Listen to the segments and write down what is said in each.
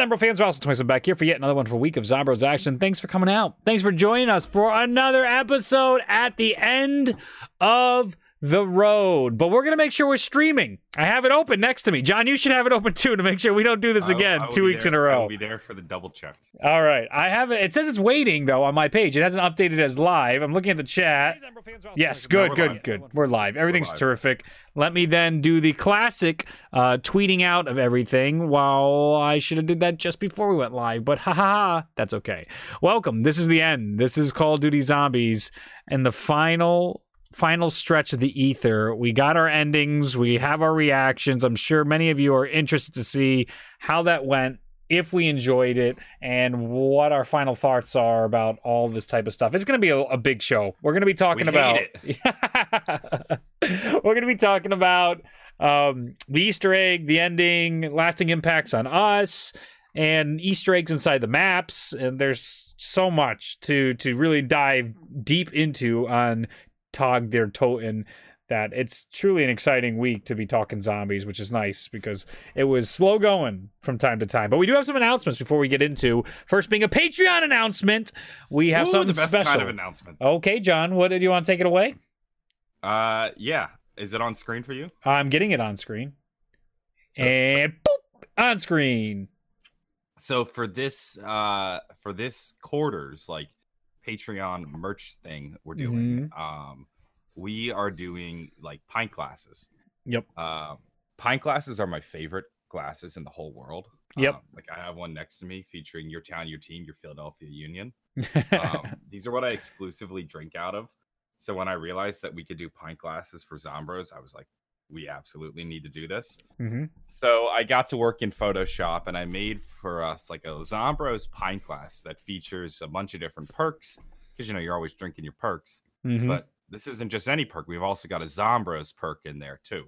Zombro fans, also twice back here for yet another one wonderful week of Zombro's action. Thanks for coming out. Thanks for joining us for another episode at the end of the road. But we're gonna make sure we're streaming. I have it open next to me. John, you should have it open too to make sure we don't do this I will- again I will two weeks there- in a row. I'll be there for the double check. All right, I have it. It says it's waiting though on my page. It hasn't updated as live. I'm looking at the chat. Yes, good, we're good, live. good. We're live. Everything's live. terrific. Let me then do the classic uh, tweeting out of everything. While I should have did that just before we went live, but ha ha ha, that's okay. Welcome. This is the end. This is Call of Duty Zombies, and the final final stretch of the ether. We got our endings. We have our reactions. I'm sure many of you are interested to see how that went. If we enjoyed it and what our final thoughts are about all this type of stuff, it's going to be a, a big show. We're going to be talking We about. We're going to be talking about um, the Easter egg, the ending, lasting impacts on us, and Easter eggs inside the maps. And there's so much to to really dive deep into on Tag der Toten that it's truly an exciting week to be talking zombies, which is nice because it was slow going from time to time. But we do have some announcements before we get into first being a Patreon announcement. We have Ooh, something the best special. kind of announcement. okay, John, what did you want to take it away? Uh, yeah. Is it on screen for you? I'm getting it on screen. And boop, on screen. So for this, uh, for this quarters like Patreon merch thing we're doing, Mm-hmm. um, we are doing like pint glasses. Yep. Uh, pint glasses are my favorite glasses in the whole world. Yep. Um, like I have one next to me featuring your town, your team, your Philadelphia Union. um, these are what I exclusively drink out of. So when I realized that we could do pint glasses for Zombros, I was like, we absolutely need to do this. hmm So I got to work in Photoshop and I made for us like a Zombros pint glass that features a bunch of different perks because you know you're always drinking your perks. hmm But this isn't just any perk. We've also got a Zombros perk in there too.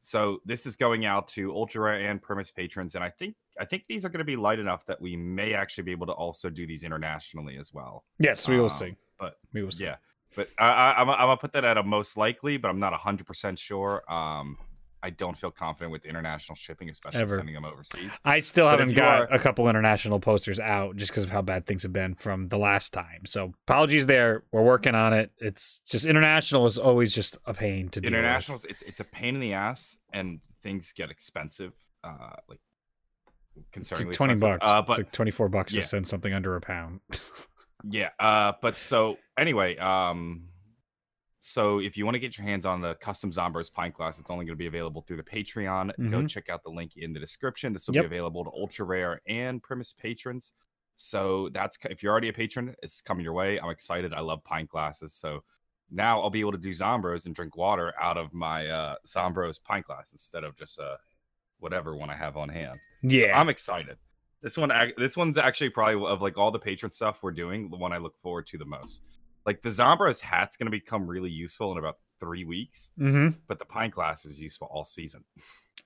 So this is going out to ultra rare and premise patrons, and I think I think these are going to be light enough that we may actually be able to also do these internationally as well. yes, we will um, see. But We will see. yeah, but I, I, I'm, I'm gonna put that at a most likely, but I'm not 100 percent sure. Um, I don't feel confident with international shipping, especially Ever. sending them overseas. I still But haven't got are- a couple international posters out just because of how bad things have been from the last time. So apologies there. We're working on it. It's just international is always just a pain to do. Internationals, it's it's a pain in the ass, and things get expensive. Uh, like It's like twenty expensive. bucks. Uh, but it's like twenty four bucks yeah. to send something under a pound. Yeah. Uh, but so anyway, um, so if you want to get your hands on the custom Zombros pint glass, it's only going to be available through the Patreon. Go Mhm. check out the link in the description. This will Yep. be available to ultra rare and premise patrons. So that's if you're already a patron, it's coming your way. I'm excited. I love pint glasses. So now I'll be able to do Zombros and drink water out of my uh, Zombros pint glass instead of just uh, whatever one I have on hand. So yeah. I'm excited. This one, this one's actually probably of like all the patron stuff we're doing, the one I look forward to the most. Like the Zombros hat's going to become really useful in about three weeks, hmm but the pine glass is useful all season.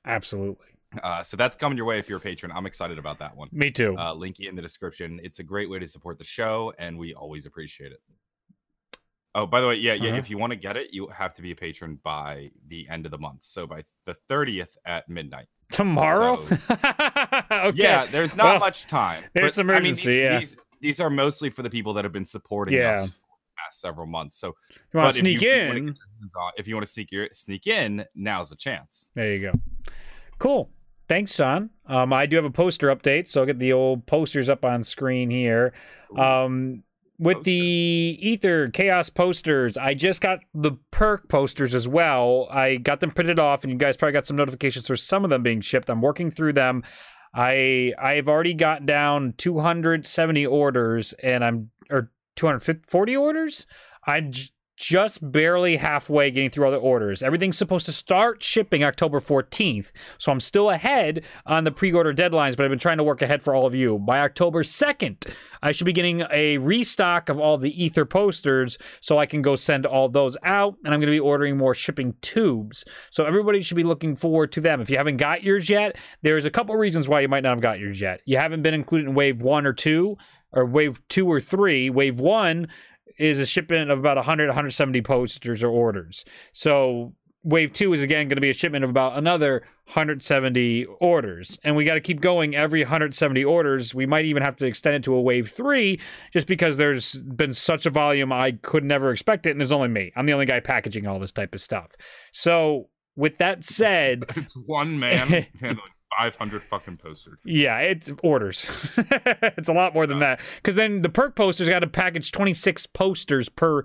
Absolutely. Uh, so that's coming your way if you're a patron. I'm excited about that one. Me too. Uh, link in the description. It's a great way to support the show, and we always appreciate it. Oh, by the way, yeah, yeah. Uh-huh. If you want to get it, you have to be a patron by the end of the month. So by the 30th at midnight. Tomorrow. so- okay. Yeah, there's not Well, much time. there's but, some I mean, these, yeah. these, these are mostly for the people that have been supporting Yeah. us for the past several months. So You want to if sneak you- if you wanna in? get your hands on- if you want to sneak your sneak in, now's the chance. There you go. Cool. Thanks, Sean. Um, I do have a poster update, so I'll get the old posters up on screen here. Um, with Poster. the Ether Chaos posters, I just got the perk posters as well. I got them printed off, and you guys probably got some notifications for some of them being shipped. I'm working through them. I I've already got down 270 orders, and I'm or 240 orders. I j- just barely halfway getting through all the orders. Everything's supposed to start shipping October 14th, so I'm still ahead on the pre-order deadlines, but I've been trying to work ahead for all of you. By October 2nd, I should be getting a restock of all the Ether posters so I can go send all those out, and I'm going to be ordering more shipping tubes. So everybody should be looking forward to them. If you haven't got yours yet, there's a couple reasons why you might not have got yours yet. You haven't been included in wave 1 or 2 or wave 2 or 3. Wave 1 is a shipment of about 100 170 posters or orders. So wave two is again going to be a shipment of about another 170 orders. And we got to keep going every 170 orders. We might even have to extend it to a wave three just because there's been such a volume I could never expect it. And there's only me. I'm the only guy packaging all this type of stuff. So, with that said, it's one man handling 500 fucking posters. Yeah, it's orders. it's a lot more than that. Because then the perk posters got to package 26 posters per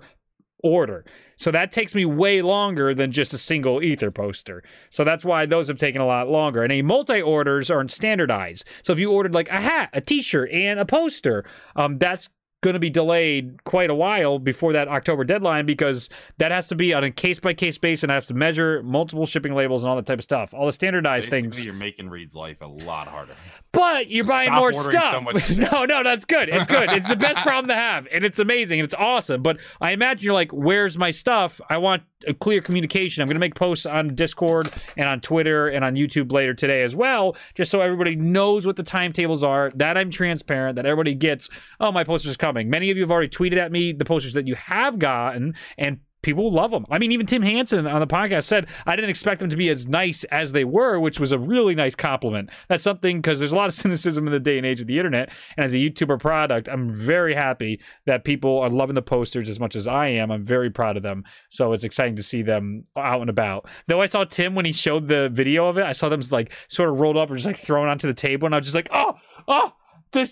order. So that takes me way longer than just a single ether poster. So that's why those have taken a lot longer. And a multi orders aren't standardized. So if you ordered like a hat, a t shirt, and a poster, um, that's going to be delayed quite a while before that October deadline because that has to be on a case by case basis and I have to measure multiple shipping labels and all that type of stuff. All the standardized Basically, things. You're making Reed's life a lot harder. But you're So buying more stuff. so no, no, that's good. It's good. It's the best problem to have, and it's amazing and it's awesome. But I imagine you're like, "Where's my stuff?" I want clear communication. I'm going to make posts on Discord and on Twitter and on YouTube later today as well, just so everybody knows what the timetables are. That I'm transparent. That everybody gets. Oh, my poster's coming. Many of you have already tweeted at me the posters that you have gotten, and people love them. I mean, even Tim Hansen on the podcast said I didn't expect them to be as nice as they were, which was a really nice compliment. That's something because there's a lot of cynicism in the day and age of the internet, and as a YouTuber product, I'm very happy that people are loving the posters as much as I am. I'm very proud of them, so it's exciting to see them out and about. Though I saw Tim when he showed the video of it, I saw them like sort of rolled up and just like thrown onto the table, and I was just like, oh, oh, they're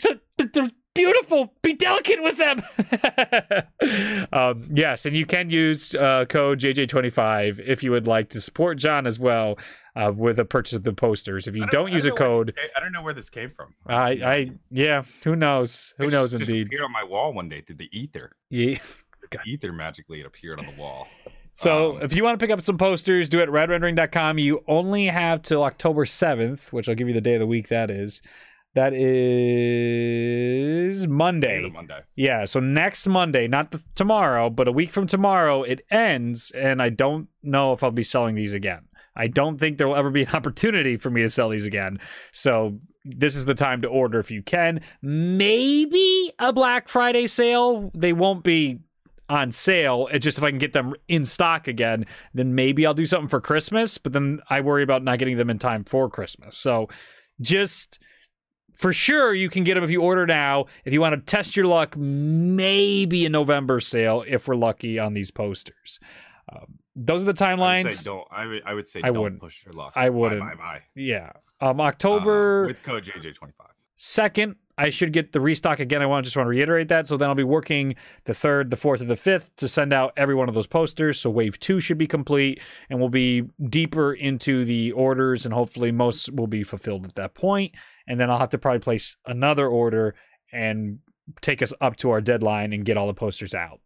beautiful. Be delicate with them. um, yes, and you can use uh, code JJ25 if you would like to support John as well uh, with a purchase of the posters. If you I don't, I use a know where code, this I don't know where this came from. I, I, yeah, who knows? Who It knows? just Indeed. appeared on my wall one day through the ether. Yeah. The ether magically it appeared on the wall. So Um, if you want to pick up some posters, do it at radrendering.com. You only have till October 7th, which I'll give you the day of the week that is. That is Monday. Monday. Yeah, so next Monday, not the, tomorrow, but a week from tomorrow, it ends, and I don't know if I'll be selling these again. I don't think there will ever be an opportunity for me to sell these again. So this is the time to order if you can. Maybe a Black Friday sale. They won't be on sale. It's just if I can get them in stock again, then maybe I'll do something for Christmas, but then I worry about not getting them in time for Christmas. So just for sure you can get them if you order now. If you want to test your luck, maybe a November sale if we're lucky on these posters. Um, those are the I would timelines. don't. I would, I would say I don't wouldn't. push your luck. I wouldn't. Bye bye. bye. Yeah. Um, Uh, October with code JJ25. second, I should get the restock again. I want just want to reiterate that. So then I'll be working the third, the fourth, and the fifth to send out every one of those posters. So wave two should be complete, and we'll be deeper into the orders, and hopefully most will be fulfilled at that point. And then I'll have to probably place another order and take us up to our deadline and get all the posters out.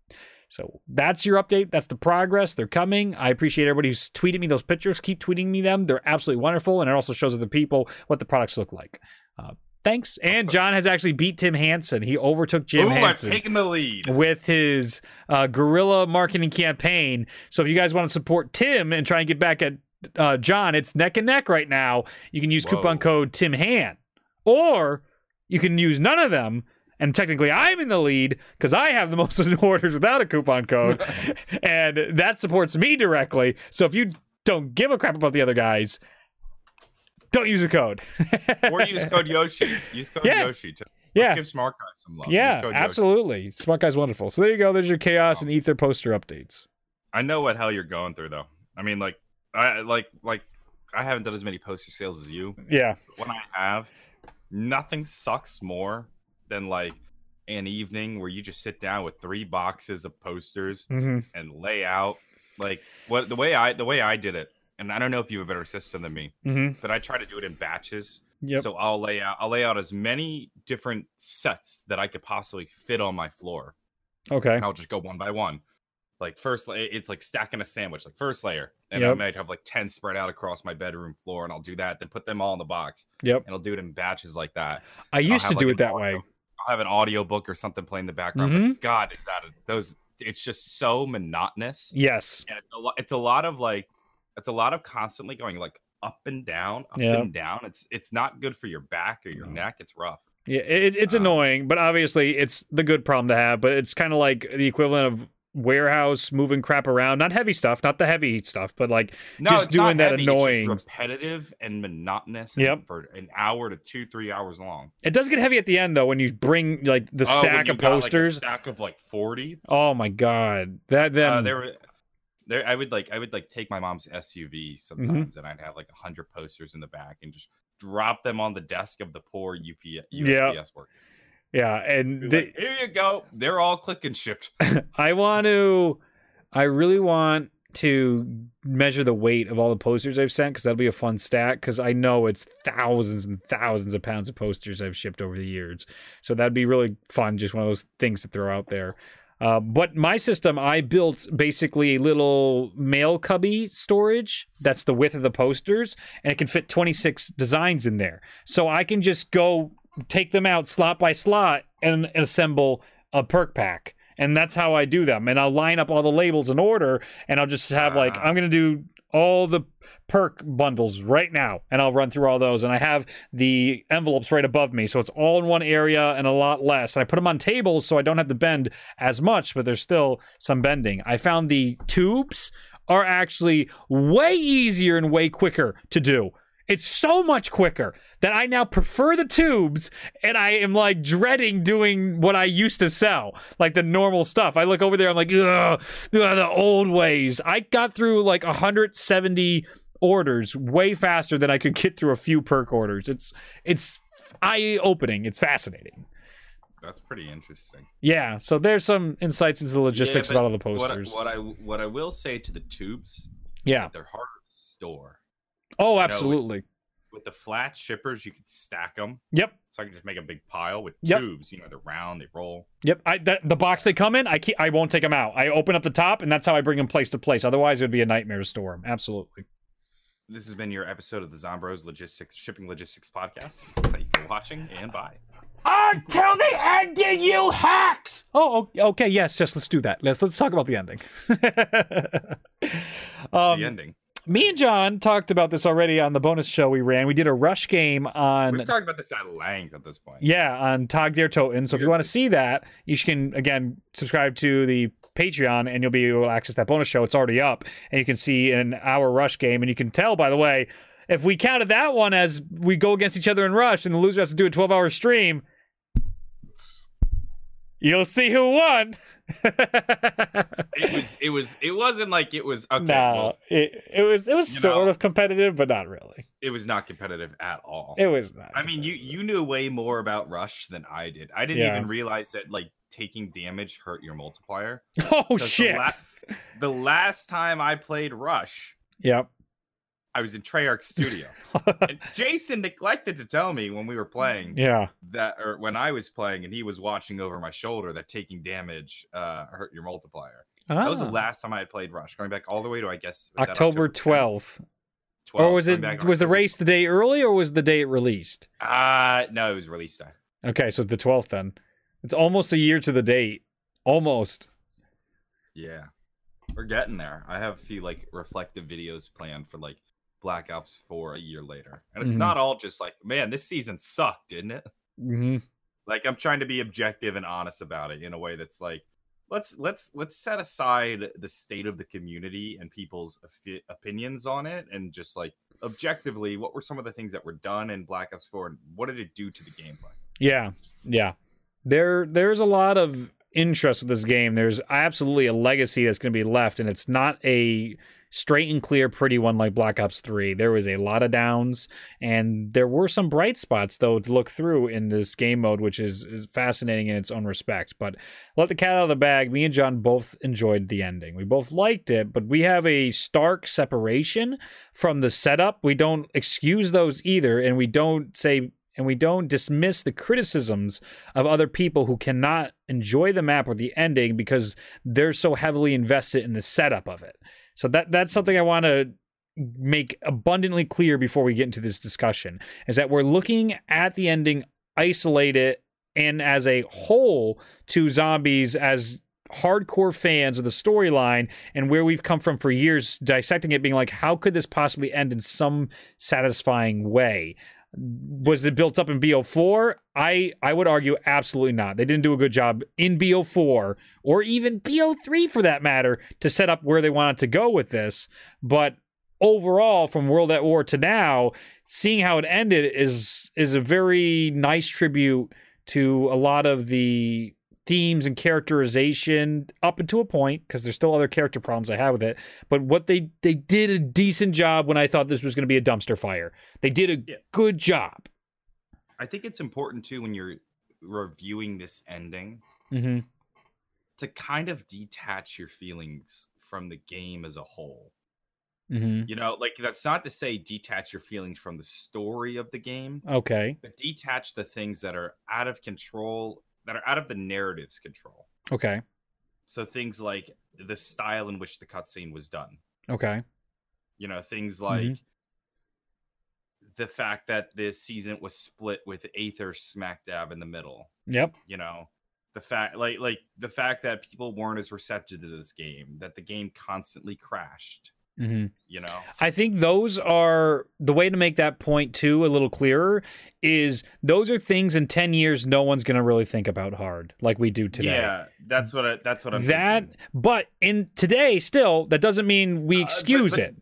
So that's your update. That's the progress. They're coming. I appreciate everybody who's tweeted me those pictures. Keep tweeting me them. They're absolutely wonderful, and it also shows other people what the products look like. Uh, thanks. And John has actually beat Tim Hansen. He overtook Jim Ooh, Hansen taken the lead. with his uh, guerrilla marketing campaign. So if you guys want to support Tim and try and get back at uh, John, it's neck and neck right now. You can use coupon code Tim Han, or you can use none of them. And technically, I'm in the lead because I have the most orders without a coupon code, and that supports me directly. So if you don't give a crap about the other guys, don't use a code. or use code Yoshi. Use code Yeah. Yoshi. To, Yeah. Let's give Smart Guy some love. Use yeah, code Yoshi. absolutely. Smart guy's wonderful. So there you go. There's your chaos Wow. and ether poster updates. I know what hell you're going through though. I mean, like, I like like I haven't done as many poster sales as you. Yeah. When I have, nothing sucks more than like an evening where you just sit down with three boxes of posters Mm-hmm. and lay out like what the way I the way I did it. And I don't know if you have a better system than me, Mm-hmm. but I try to do it in batches. Yep. So I'll lay out I'll lay out as many different sets that I could possibly fit on my floor. okay. and I'll just go one by one. Like first, it's like stacking a sandwich. Like first layer, and Yep. I might have like ten spread out across my bedroom floor, and I'll do that. Then put them all in the box, Yep. and I'll do it in batches like that. I used to have, do it that an way. I'll have an audio book or something playing in the background. Mhm. But God, is that a, those? It's just so monotonous, Yes. and it's a lot. It's a lot of like, it's a lot of constantly going like up and down, up Yep. and down. It's it's not good for your back or your No. neck. It's rough. Yeah. It, it's Um, annoying, but obviously it's the good problem to have. But it's kind of like the equivalent of warehouse moving crap around. Not heavy stuff, not the heavy stuff, but like No, just doing not that heavy, annoying. repetitive and monotonous. and Yep. For an hour to two, three hours long. It does get heavy at the end though when you bring like the Oh, stack of got, like, a posters. stack of like forty. oh my god, that then uh, there were there I would like I would like take my mom's SUV Mm-hmm. sometimes and I'd have like a hundred posters in the back and just drop them on the desk of the poor UP, Yeah. USPS worker. Yeah, and the, like, Here you go. They're all click and shipped. I want to. I really want to measure the weight of all the posters I've sent because that'll be a fun stat. Because I know it's thousands and thousands of pounds of posters I've shipped over the years. So that'd be really fun. Just one of those things to throw out there. Uh, but my system, I built basically a little mail cubby storage. That's the width of the posters, and it can fit 26 designs in there. So I can just go take them out slot by slot and assemble a perk pack. And that's how I do them. And I'll line up all the labels in order, and I'll just have like. I'm gonna do all the perk bundles right now, and I'll run through all those. And I have the envelopes right above me, so it's all in one area and a lot less. And I put them on tables so I don't have to bend as much, but there's still some bending. I found the tubes are actually way easier and way quicker to do. It's so much quicker that I now prefer the tubes and I am like dreading doing what I used to sell, like the normal stuff. I look over there, I'm like, ugh, ugh, the old ways. I got through like 170 orders way faster than I could get through a few perk orders. It's it's eye opening. It's fascinating. That's pretty interesting. Yeah, so there's some insights into the logistics Yeah, about all the posters. What, what I what I will say to the tubes, yeah. that they're harder to store. Oh, with- absolutely. With the flat shippers, you could stack them, Yep. so I can just make a big pile. With Yep. tubes, you know, they're round, they roll. Yep. I that, the box they come in, I keep, I won't take them out. I open up the top, and that's how I bring them place to place. Otherwise, it would be a nightmare to store them. Absolutely. This has been your episode of the Zombros Logistics Shipping Logistics Podcast. Thank you for watching and bye. Until the ending, you hacks. Oh, okay. Yes, yes. Let's do that. Let's let's talk about the ending. um, the ending. Me and John talked about this already on the bonus show we ran. We did a rush game on We've talked about this at length at this point. Yeah, on Tag Der Toten. So if you want to see that, you can again subscribe to the Patreon and you'll be able to access that bonus show. It's already up, and you can see an hour rush game. And you can tell, by the way, if we counted that one as we go against each other in rush, and the loser has to do a twelve hour stream, you'll see who won. It was it was it wasn't like it was okay. no, Well, it it was it was sort know. of competitive, but not really. it was not competitive at all. It was not. I mean, you you knew way more about Rush than I did. I didn't Yeah. even realize that like taking damage hurt your multiplier. Oh shit. The, la- the last time I played Rush, yep. I was in Treyarch Studio, and Jason neglected to tell me when we were playing yeah. that, or when I was playing, and he was watching over my shoulder that taking damage uh, hurt your multiplier. That was the Ah. last time I had played Rush, going back all the way to I guess October twelfth. 12th, Or was it was the race the day early or was the day it released? Uh no, it was release. Okay, so the 12th then. It's almost a year to the date. Almost. Yeah. We're getting there. I have a few like reflective videos planned for like Black Ops 4 a year later. And it's Mhm. not all just like, man, this season sucked, didn't it? hmm Like I'm trying to be objective and honest about it in a way that's like let's let's let's set aside the state of the community and people's opinions on it and just like objectively what were some of the things that were done in Black Ops 4 and what did it do to the gameplay? Yeah. Yeah. There there's a lot of interest with this game. There's absolutely a legacy that's going to be left and it's not a straight and clear pretty one like Black Ops 3. There was a lot of downs and there were some bright spots though to look through in this game mode which is, is fascinating in its own respect. But let the cat out of the bag. Me and John both enjoyed the ending. We both liked it, but we have a stark separation from the setup. We don't excuse those either and we don't say and we don't dismiss the criticisms of other people who cannot enjoy the map or the ending because they're so heavily invested in the setup of it. So that that's something I want to make abundantly clear before we get into this discussion is that we're looking at the ending isolated and as a whole to zombies as hardcore fans of the storyline and where we've come from for years dissecting it being like how could this possibly end in some satisfying way Was it built up in BO4? I I would argue absolutely not. They didn't do a good job in BO4 or even BO3 for that matter to set up where they wanted to go with this. But overall, from World at War to now, seeing how it ended is is a very nice tribute to a lot of the themes and characterization up until a point because there's still other character problems I have with it. But what they they did a decent job when I thought this was going to be a dumpster fire. They did a Yeah. good job. I think it's important too when you're reviewing this ending hmm to kind of detach your feelings from the game as a whole. hmm You know, like that's not to say detach your feelings from the story of the game, Okay. but detach the things that are out of control, that are out of the narrative's control. Okay. So things like the style in which the cutscene was done. Okay. You know, things like Mhm. the fact that this season was split with Aether smack dab in the middle. Yep. You know, the fact like like the fact that people weren't as receptive to this game, that the game constantly crashed. Hmm You know, I think those are the way to make that point too a little clearer is those are things in 10 years no one's going to really think about hard like we do today. yeah, that's what I, that's what I'm that thinking. but in today still that doesn't mean we Uh, but- excuse but it.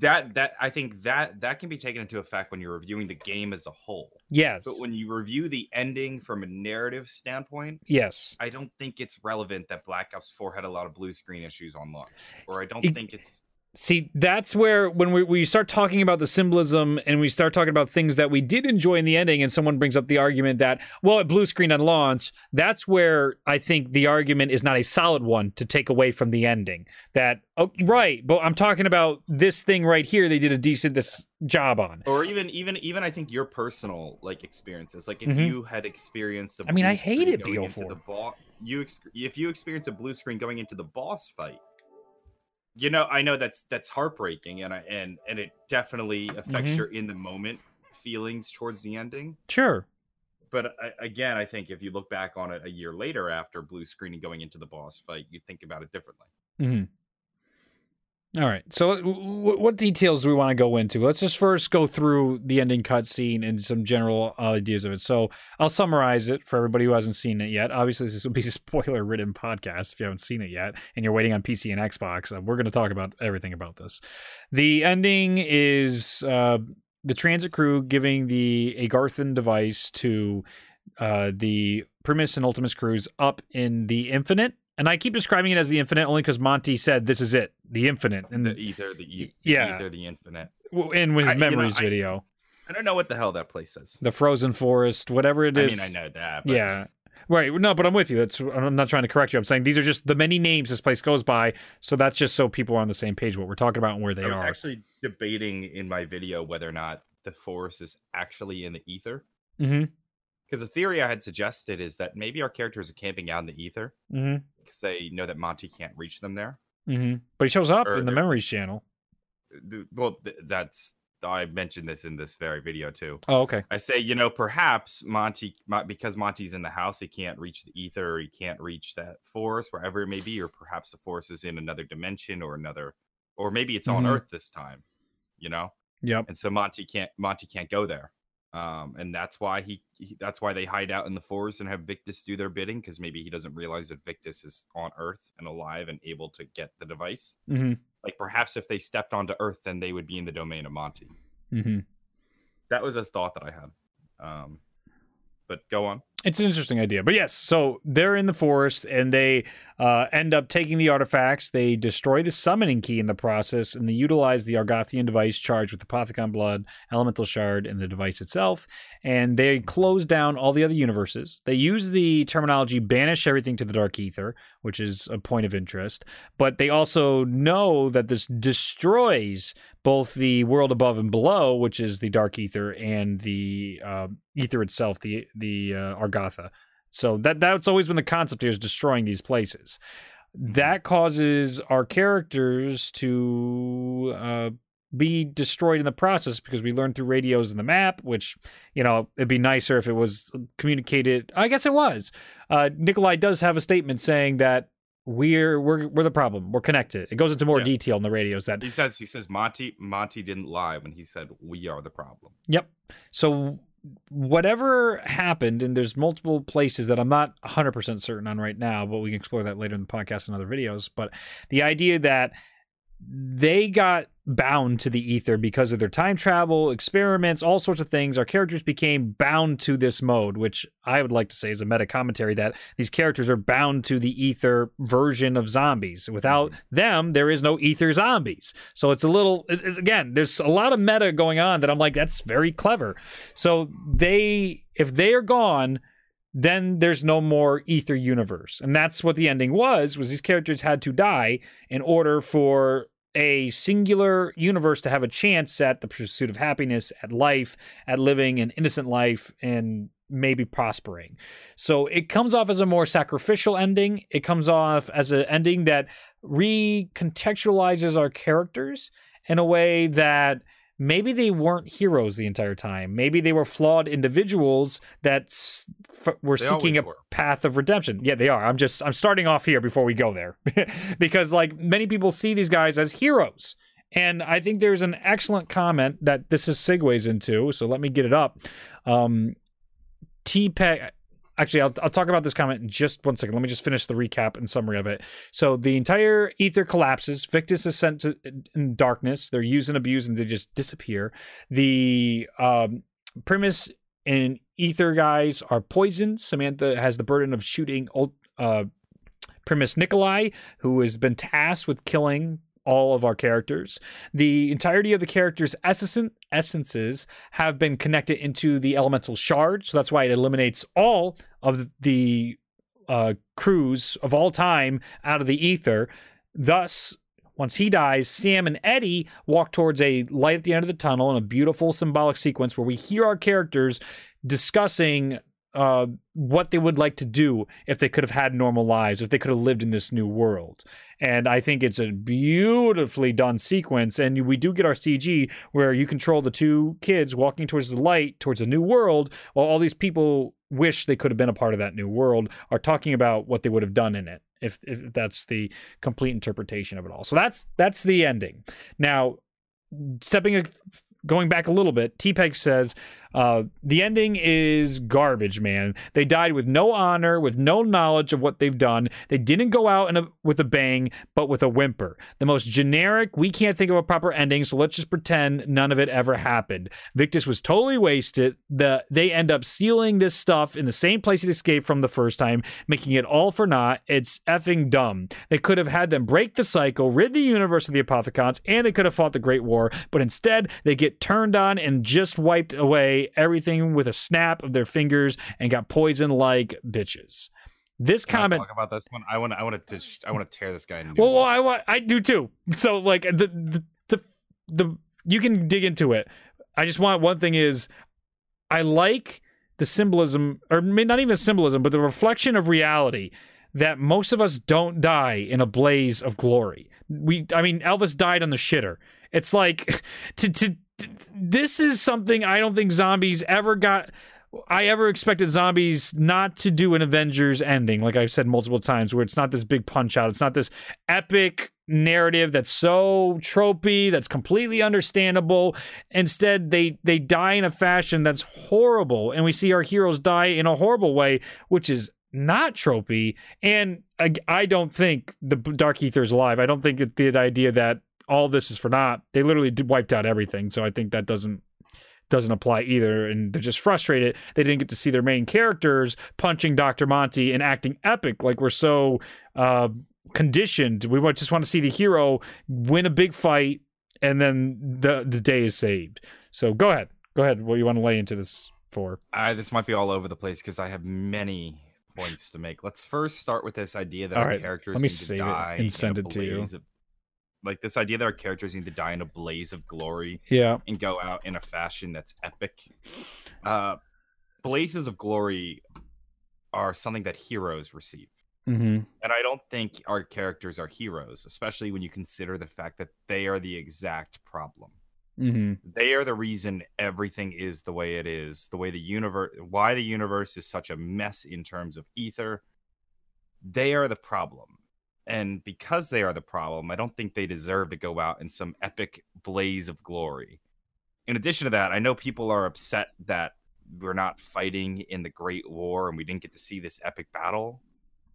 That that I think that that can be taken into effect when you're reviewing the game as a whole. Yes. But when you review the ending from a narrative standpoint, yes. I don't think it's relevant that Black Ops 4 had a lot of blue screen issues on launch. Or I don't It- think it's See, that's where when we, we start talking about the symbolism and we start talking about things that we did enjoy in the ending, and someone brings up the argument that, well, it blue screen on launch, that's where I think the argument is not a solid one to take away from the ending. That, oh, right, but I'm talking about this thing right here, they did a decent dis- job on. or even even even I think your personal like experiences. Like if Mhm. you had experienced a I mean, I hated BO4. the boss you ex- if you experience a blue screen going into the boss fight. You know, I know that's that's heartbreaking and I and and it definitely affects Mhm. your in the moment feelings towards the ending. Sure. But I, again, I think if you look back on it a year later after blue screen and going into the boss fight, you think about it differently. hmm All right. So, w- what details do we want to go into? Let's just first go through the ending cutscene and some general ideas of it. So, I'll summarize it for everybody who hasn't seen it yet. Obviously, this will be a spoiler-ridden podcast if you haven't seen it yet, and you're waiting on PC and Xbox. Uh, we're going to talk about everything about this. The ending is uh, the transit crew giving the Agarthan device to uh, the Primis and Ultimis crews up in the Infinite. And I keep describing it as the Infinite only because Monty said this is it, the Infinite, and The ether, the, e- Yeah. ether, the infinite. in his I- you know, memories I- video, I don't know what the hell that place is. the Frozen Forest, whatever it is. I mean, I know that. But Yeah. Right. No, but I'm with you. That's I'm not trying to correct you. I'm saying these are just the many names this place goes by. So that's just so people are on the same page what we're talking about and where they are. I was are. actually debating in my video whether or not the forest is actually in the ether. hmm Because the theory I had suggested is that maybe our characters are camping out in the ether because they know that Monty can't reach them there. hmm But he shows up Or in the memories channel. Well, th- that's I mentioned this in this very video too. Oh, okay. I say, you know, perhaps Monty, because Monty's in the house, he can't reach the ether, or he can't reach that force, wherever it may be, or perhaps the force is in another dimension or another, or maybe it's on Mhm. Earth this time, you know. Yep. And so Monty can't Monty can't go there, um, and that's why he, he that's why they hide out in the forest and have Victis do their bidding because maybe he doesn't realize that Victis is on Earth and alive and able to get the device. hmm Like perhaps if they stepped onto Earth, then they would be in the domain of Monty. hmm That was a thought that I had. Um, but go on. It's an interesting idea. But yes, so they're in the forest and they uh, end up taking the artifacts. They destroy the summoning key in the process and they utilize the Agarthan device charged with the Apothicon blood, elemental shard, and the device itself. And they close down all the other universes. They use the terminology banish everything to the dark ether, which is a point of interest. But they also know that this destroys both the world above and below, which is the dark ether, and the uh, ether itself, the the uh, Agartha. So that that's always been the concept here is destroying these places. That causes our characters to uh, be destroyed in the process because we learn through radios in the map, which you know it'd be nicer if it was communicated. I guess it was. Uh, Nikolai does have a statement saying that we're we're we're the problem. We're connected. It goes into more Yeah. detail in the radios that He says he says Monty Monty didn't lie when he said we are the problem. Yep. So whatever happened, and there's multiple places that I'm not 100% certain on right now, but we can explore that later in the podcast and other videos. But the idea that they got bound to the ether because of their time travel experiments all sorts of things. Our characters became bound to this mode which i would like to say is a meta commentary that these characters are bound to the ether version of zombies. Without mm-hmm. them there is no ether zombies. So it's a little it's- again there's a lot of meta going on that i'm like that's very clever. So they if they are gone then there's no more ether universe. And that's what the ending was was these characters had to die in order for a singular universe to have a chance at the pursuit of happiness at life at living an innocent life and maybe prospering. So it comes off as a more sacrificial ending. It comes off as an ending that recontextualizes our characters in a way that maybe they weren't heroes the entire time. Maybe they were flawed individuals that s- f- were They seeking a were. path of redemption. Yeah, they are. I'm just I'm starting off here before we go there because like many people see these guys as heroes. And I think there's an excellent comment that this is segues into. So let me get it up. Um, T Peg. Actually, I'll, I'll talk about this comment in just one second. Let me just finish the recap and summary of it. So the entire ether collapses. Victis is sent to in darkness. They're used and abused, and they just disappear. The um, Primis and ether guys are poisoned. Samantha has the burden of shooting ult- uh, Primis Nikolai, who has been tasked with killing all of our characters. The entirety of the characters' essence, essences have been connected into the elemental shard, so that's why it eliminates all of the uh, crews of all time out of the ether. Thus, once he dies, Sam and Eddie walk towards a light at the end of the tunnel in a beautiful symbolic sequence where we hear our characters discussing uh, what they would like to do if they could have had normal lives, if they could have lived in this new world. And I think it's a beautifully done sequence. And we do get our CG where you control the two kids walking towards the light, towards a new world, while all these people wish they could have been a part of that new world are talking about what they would have done in it if if that's the complete interpretation of it all so that's that's the ending now stepping going back a little bit t-peg says uh, the ending is garbage man. They died with no honor with no knowledge of what they've done. They didn't go out a, with a bang but with a whimper. The most generic we can't think of a proper ending so let's just pretend none of it ever happened. Victis was totally wasted. The they end up stealing this stuff in the same place it escaped from the first time making it all for naught. It's effing dumb. They could have had them break the cycle rid the universe of the apothicons and they could have fought the great war but instead they get turned on and just wiped away everything with a snap of their fingers and got poisoned like bitches this Can I comment talk about this one? I want I want to I want to tear this guy into. well, well, I want I do too. So like the, the the the you can dig into it. I just want one thing is I like the symbolism or not even the symbolism, but the reflection of reality that most of us don't die in a blaze of glory. We I mean Elvis died on the shitter. It's like to to this is something I don't think zombies ever got I ever expected zombies not to do an Avengers ending, like I've said multiple times, where it's not this big punch out. It's not this epic narrative that's so tropey, that's completely understandable. Instead, they they die in a fashion that's horrible, and we see our heroes die in a horrible way, which is not tropey. And I, I don't think the Dark Ether is alive. I don't think it, the idea that all this is for naught. They literally wiped out everything, so I think that doesn't doesn't apply either and they're just frustrated they didn't get to see their main characters punching dr monty and acting epic like we're so uh conditioned we just want to see the hero win a big fight and then the the day is saved so go ahead go ahead what you want to lay into this for I, this might be all over the place because I have many points to make. Let's first start with this idea that All our right, characters let me need to save it die and send it to you. Of, like this idea that our characters need to die in a blaze of glory yeah and go out in a fashion that's epic. Uh, blazes of glory are something that heroes receive. mm-hmm And I don't think our characters are heroes, especially when you consider the fact that they are the exact problem. mm-hmm They are the reason everything is the way it is, the way the universe, why the universe is such a mess in terms of ether. They are the problem. And because they are the problem, I don't think they deserve to go out in some epic blaze of glory. In addition to that, I know people are upset that we're not fighting in the Great War and we didn't get to see this epic battle.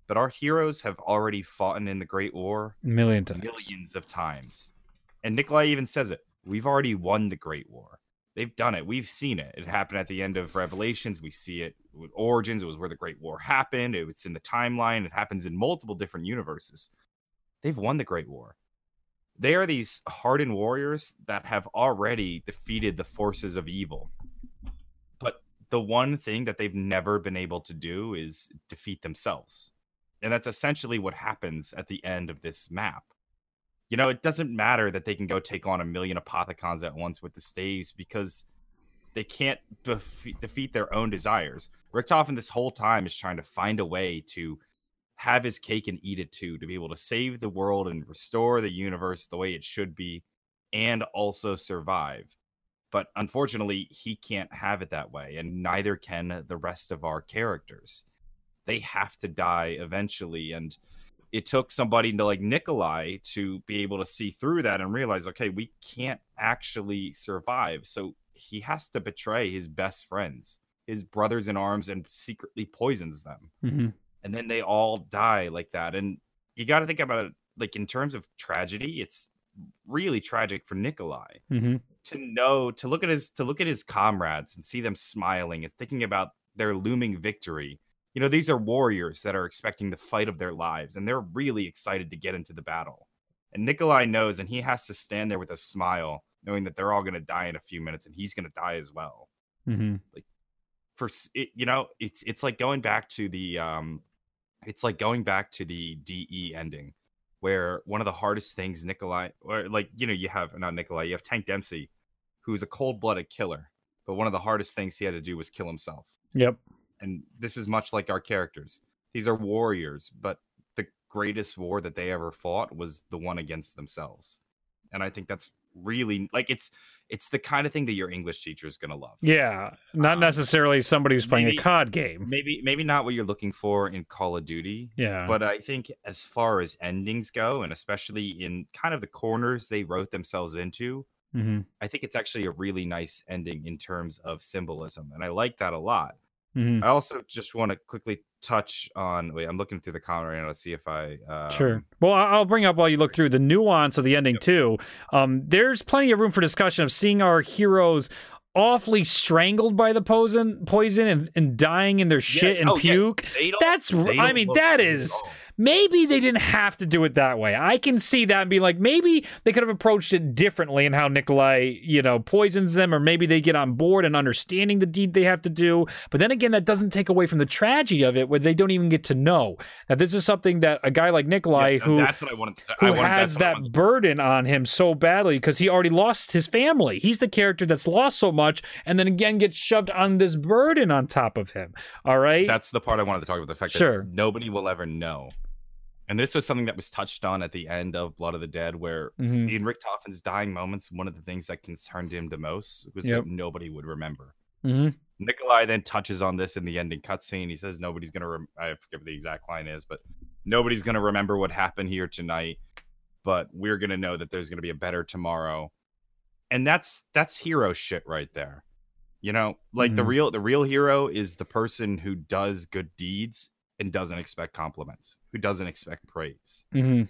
But our heroes have already fought in the Great War A million times. millions of times. And Nikolai even says it. We've already won the Great War. They've done it. We've seen it. It happened at the end of Revelations. We see it with Origins. It was where the Great War happened. It was in the timeline. It happens in multiple different universes. They've won the Great War. They are these hardened warriors that have already defeated the forces of evil. But the one thing that they've never been able to do is defeat themselves. And that's essentially what happens at the end of this map. You know, it doesn't matter that they can go take on a million apothicons at once with the staves because they can't befe- defeat their own desires. Richtofen this whole time is trying to find a way to have his cake and eat it too, to be able to save the world and restore the universe the way it should be and also survive. But unfortunately, he can't have it that way, and neither can the rest of our characters. They have to die eventually, and it took somebody to like Nikolai to be able to see through that and realize, okay, we can't actually survive. So he has to betray his best friends, his brothers in arms, and secretly poisons them. hmm And then they all die like that. And you got to think about it like in terms of tragedy, it's really tragic for Nikolai hmm to know to look at his to look at his comrades and see them smiling and thinking about their looming victory you know these are warriors that are expecting the fight of their lives and they're really excited to get into the battle. And nikolai knows and he has to stand there with a smile knowing that they're all going to die in a few minutes and he's going to die as well. Hmm Like for it, you know it's it's like going back to the um it's like going back to the de ending where one of the hardest things nikolai or like you know you have not nikolai you have tank dempsey who's a cold-blooded killer but one of the hardest things he had to do was kill himself. Yep. And this is much like our characters these are warriors but the greatest war that they ever fought was the one against themselves and i think that's really like it's it's the kind of thing that your english teacher is going to love Yeah. Not Um, necessarily somebody who's playing maybe- a COD game. maybe maybe not what you're looking for in Call of Duty, Yeah. but I think as far as endings go, and especially in kind of the corners they wrote themselves into, hmm I think it's actually a really nice ending in terms of symbolism, and I like that a lot. Hmm I also just want to quickly touch on. Wait, I'm looking through the comment right now to see if I um, Sure. Well, I'll bring up while you look through the nuance of the ending too. Um, there's plenty of room for discussion of seeing our heroes awfully strangled by the poison, poison, and, and dying in their shit and oh, puke. Don't- That's. I mean, that is. that good at is. Maybe they didn't have to do it that way. I can see that and be like, maybe they could have approached it differently in how Nikolai, you know, poisons them, or maybe they get on board and understanding the deed they have to do. But then again, that doesn't take away from the tragedy of it, where they don't even get to know that this is something that a guy like Nikolai, Yeah, who that's what I wanted. To, I who wanted, has I that burden on him so badly because he already lost his family. He's the character that's lost so much, and then again gets shoved on this burden on top of him. All right, That's the part I wanted to talk about. The fact Sure. that nobody will ever know. And this was something that was touched on at the end of Blood of the Dead, where Mhm. in Toffin's dying moments, one of the things that concerned him the most was Yep. that nobody would remember. Mhm. Nikolai then touches on this in the ending cutscene. He says nobody's gonna. Rem- I forget what the exact line is, but nobody's gonna remember what happened here tonight. But we're gonna know that there's gonna be a better tomorrow, and that's that's hero shit right there. You know, like the Mhm. real the real hero is the person who does good deeds and doesn't expect compliments, who doesn't expect praise Mhm.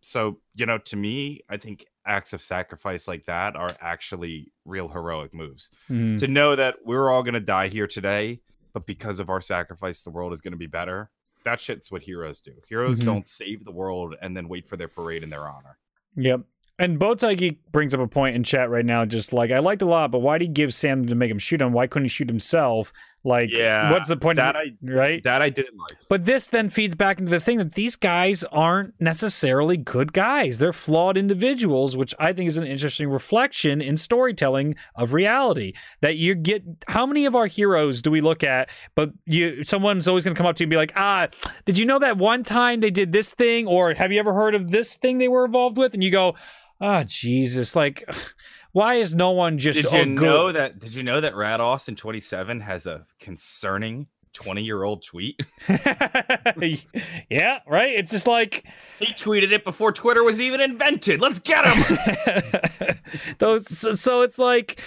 so you know to me i think acts of sacrifice like that are actually real heroic moves Mhm. to know that we're all going to die here today but because of our sacrifice the world is going to be better that shit's what heroes do heroes Mhm. don't save the world and then wait for their parade in their honor Yep. And Bowtie Geek brings up a point in chat right now, just like I liked a lot, but why did he give Sam to make him shoot him? Why couldn't he shoot himself? Like, Yeah, what's the point? that of, i right? that i didn't like But this then feeds back into the thing that these guys aren't necessarily good guys. They're flawed individuals, which I think is an interesting reflection in storytelling of reality. That you get how many of our heroes do we look at, but you someone's always gonna come up to you and be like, ah, did you know that one time they did this thing? Or have you ever heard of this thing they were involved with? And you go, Ah, Jesus, like why is no one just did oh, you good? know that did you know that rad austin 27 has a concerning 20 year old tweet. yeah, right. It's just like he tweeted it before Twitter was even invented. Let's get him. Those. So, so it's like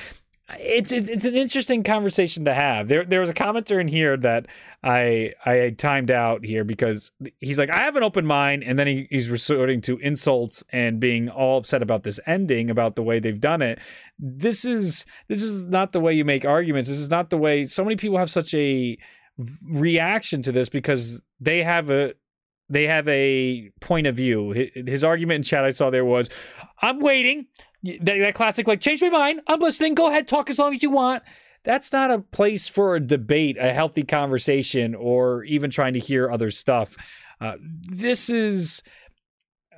it's, it's it's an interesting conversation to have. There there was a commenter in here that I I timed out here because he's like I have an open mind, and then he, he's resorting to insults and being all upset about this ending, about the way they've done it. This is this is not the way you make arguments. This is not the way. So many people have such a reaction to this because they have a they have a point of view. His argument in chat I saw there was, "I'm waiting." That, that classic, like, change my mind. I'm listening. Go ahead, talk as long as you want. That's not a place for a debate, a healthy conversation, or even trying to hear other stuff. Uh, this is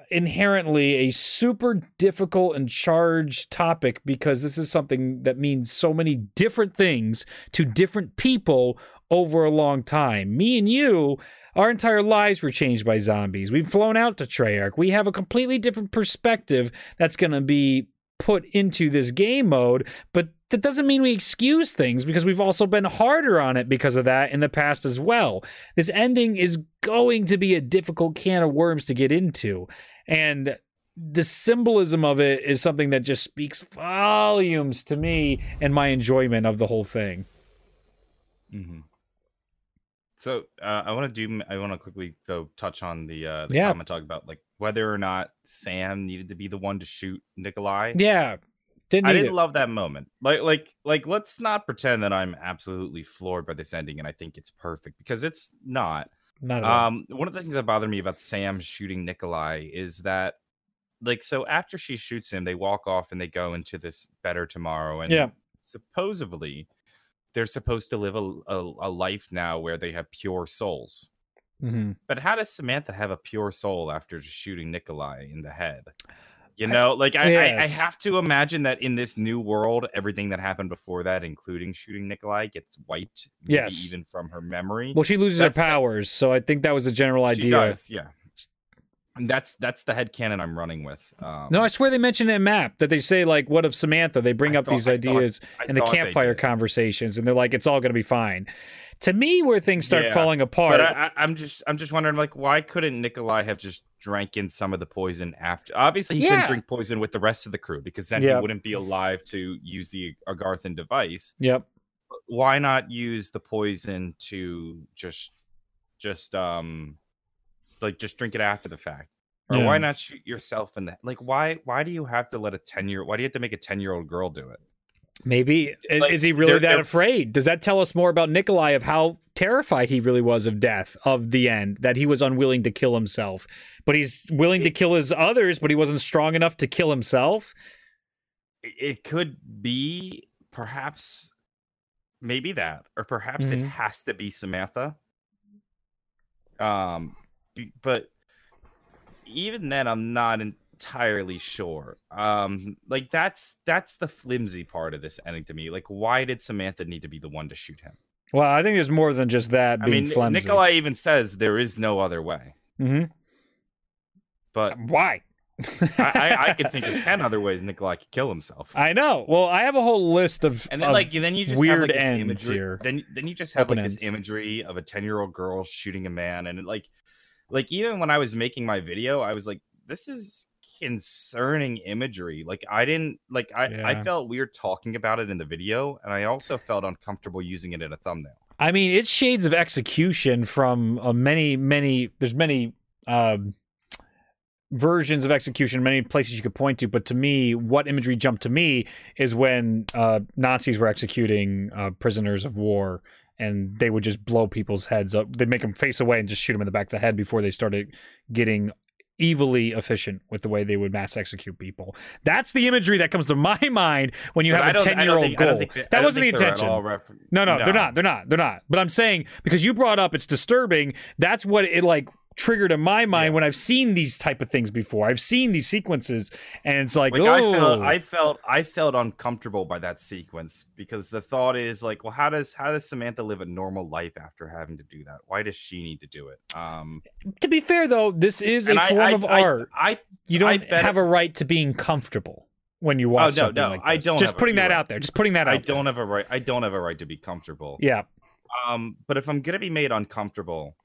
inherently a super difficult and charged topic because this is something that means so many different things to different people over a long time. Me and you, our entire lives were changed by zombies. We've flown out to Treyarch. We have a completely different perspective that's going to be put into this game mode, but that doesn't mean we excuse things because we've also been harder on it because of that in the past as well. This ending is going to be a difficult can of worms to get into. And the symbolism of it is something that just speaks volumes to me and my enjoyment of the whole thing. Mm-hmm. So uh, I want to do. I want to quickly though touch on the uh, the Yeah. comment talk about like whether or not Sam needed to be the one to shoot Nikolai. Yeah. Didn't I didn't it. love that moment. Like, like, like. Let's not pretend that I'm absolutely floored by this ending and I think it's perfect because it's not. Not at all. Um, one of the things that bothered me about Sam shooting Nikolai is that, like, so after she shoots him, they walk off and they go into this better tomorrow, and Yeah. supposedly they're supposed to live a, a, a life now where they have pure souls. hmm But how does Samantha have a pure soul after just shooting Nikolai in the head? You I- know, like I, I, I have to imagine that in this new world, everything that happened before that, including shooting Nikolai, gets wiped. maybe Yes. even from her memory. Well, she loses her That's- powers, so I think that was a general She idea. does, yeah. And that's that's the head canon I'm running with. Um, No, I swear they mention it in map that they say like, "What of Samantha?" They bring I up thought- these I ideas I in the campfire conversations, and they're like, "It's all going to be fine." To me, where things start Yeah, falling apart, But I, I'm just I'm just wondering, like, why couldn't Nikolai have just drank in some of the poison after? Obviously, he Yeah. couldn't drink poison with the rest of the crew because then Yeah. he wouldn't be alive to use the Agarthan device. yep, why not use the poison to just just um like just drink it after the fact or Yeah. why not shoot yourself in the like why why do you have to let a 10 year why do you have to make a 10 year old girl do it maybe Like, is he really they're- that they're- afraid? Does that tell us more about Nikolai of how terrified he really was of death, of the end, that he was unwilling to kill himself, but he's willing to kill his others, but he wasn't strong enough to kill himself? it, it could be perhaps maybe that or perhaps it Mhm. has to be samantha um but even then i'm not entirely sure um like that's that's the flimsy part of this ending to me like why did samantha need to be the one to shoot him Well, I think there's more than just that i mean flimsy. nikolai even says there is no other way hmm but Why? I, I, I could think of 10 other ways nikolai could kill himself I know. Well, I have a whole list of and then of like then you just weird have, like, this ends imagery here. then then you just have Open like this imagery of a 10 year old girl shooting a man and it, like like even when i was making my video i was like this is concerning imagery like i didn't like i Yeah. i felt weird talking about it in the video and i also felt uncomfortable using it in a thumbnail I mean, it's shades of execution from uh, many, many. There's many um, versions of execution, many places you could point to. But to me, what imagery jumped to me is when uh, Nazis were executing uh, prisoners of war, and they would just blow people's heads up. They'd make them face away and just shoot them in the back of the head before they started getting evilly efficient with the way they would mass execute people. That's the imagery that comes to my mind when you But have a don't- I don't 10 year old think- I don't goal. think that- I That don't wasn't the think they're at intention. refer- No, no, they're not. They're not. They're not. But I'm saying because you brought up it's disturbing. That's what it like triggered in my mind Yeah. when I've seen these type of things before. I've seen these sequences, and it's like, like oh, I felt I felt I felt uncomfortable by that sequence because the thought is like, well, how does how does Samantha live a normal life after having to do that? Why does she need to do it? Um, to be fair though, this is a and I- form I- of art. I, you don't have a right to being comfortable when you watch Oh, no, something no, like I don't Just have a- putting that right. out there. Just putting that out. I don't have a right. I don't have a right to be comfortable. Yeah. Um, but if I'm gonna be made uncomfortable,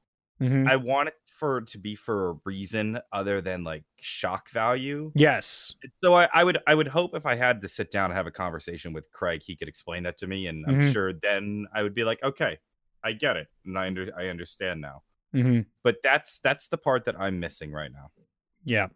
Mhm. I want it for to be for a reason other than like shock value. yes. So I, I would I would hope if I had to sit down and have a conversation with Craig, he could explain that to me, and I'm Mhm. sure then I would be like, okay, I get it, and I under, I understand now. hmm But that's that's the part that I'm missing right now. Yeah.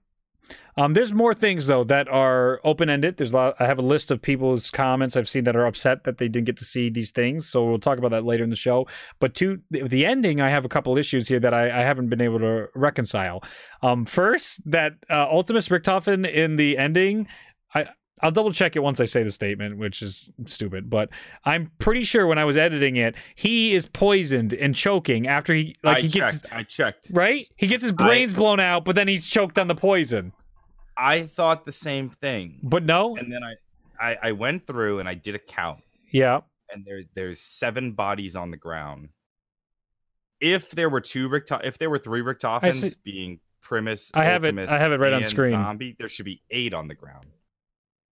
Um, there's more things though that are open ended. There's a lot. I have a list of people's comments I've seen that are upset that they didn't get to see these things. So we'll talk about that later in the show. But to the, ending, I have a couple issues here that I, I haven't been able to reconcile. Um, first, that uh, Ultimis Richtofen in the ending, I. I'll double check it once I say the statement, which is stupid, but I'm pretty sure when I was editing it, he is poisoned and choking after he like I he checked. gets I checked. right? He gets his brains blown out, but then he's choked on the poison. I thought the same thing, But no, and then I, I I went through and I did a count, yeah, and there there's seven bodies on the ground. If there were two Richto- if there were three Richtofens being Primis, I have it- I have it right on screen. Zombie, there should be eight on the ground.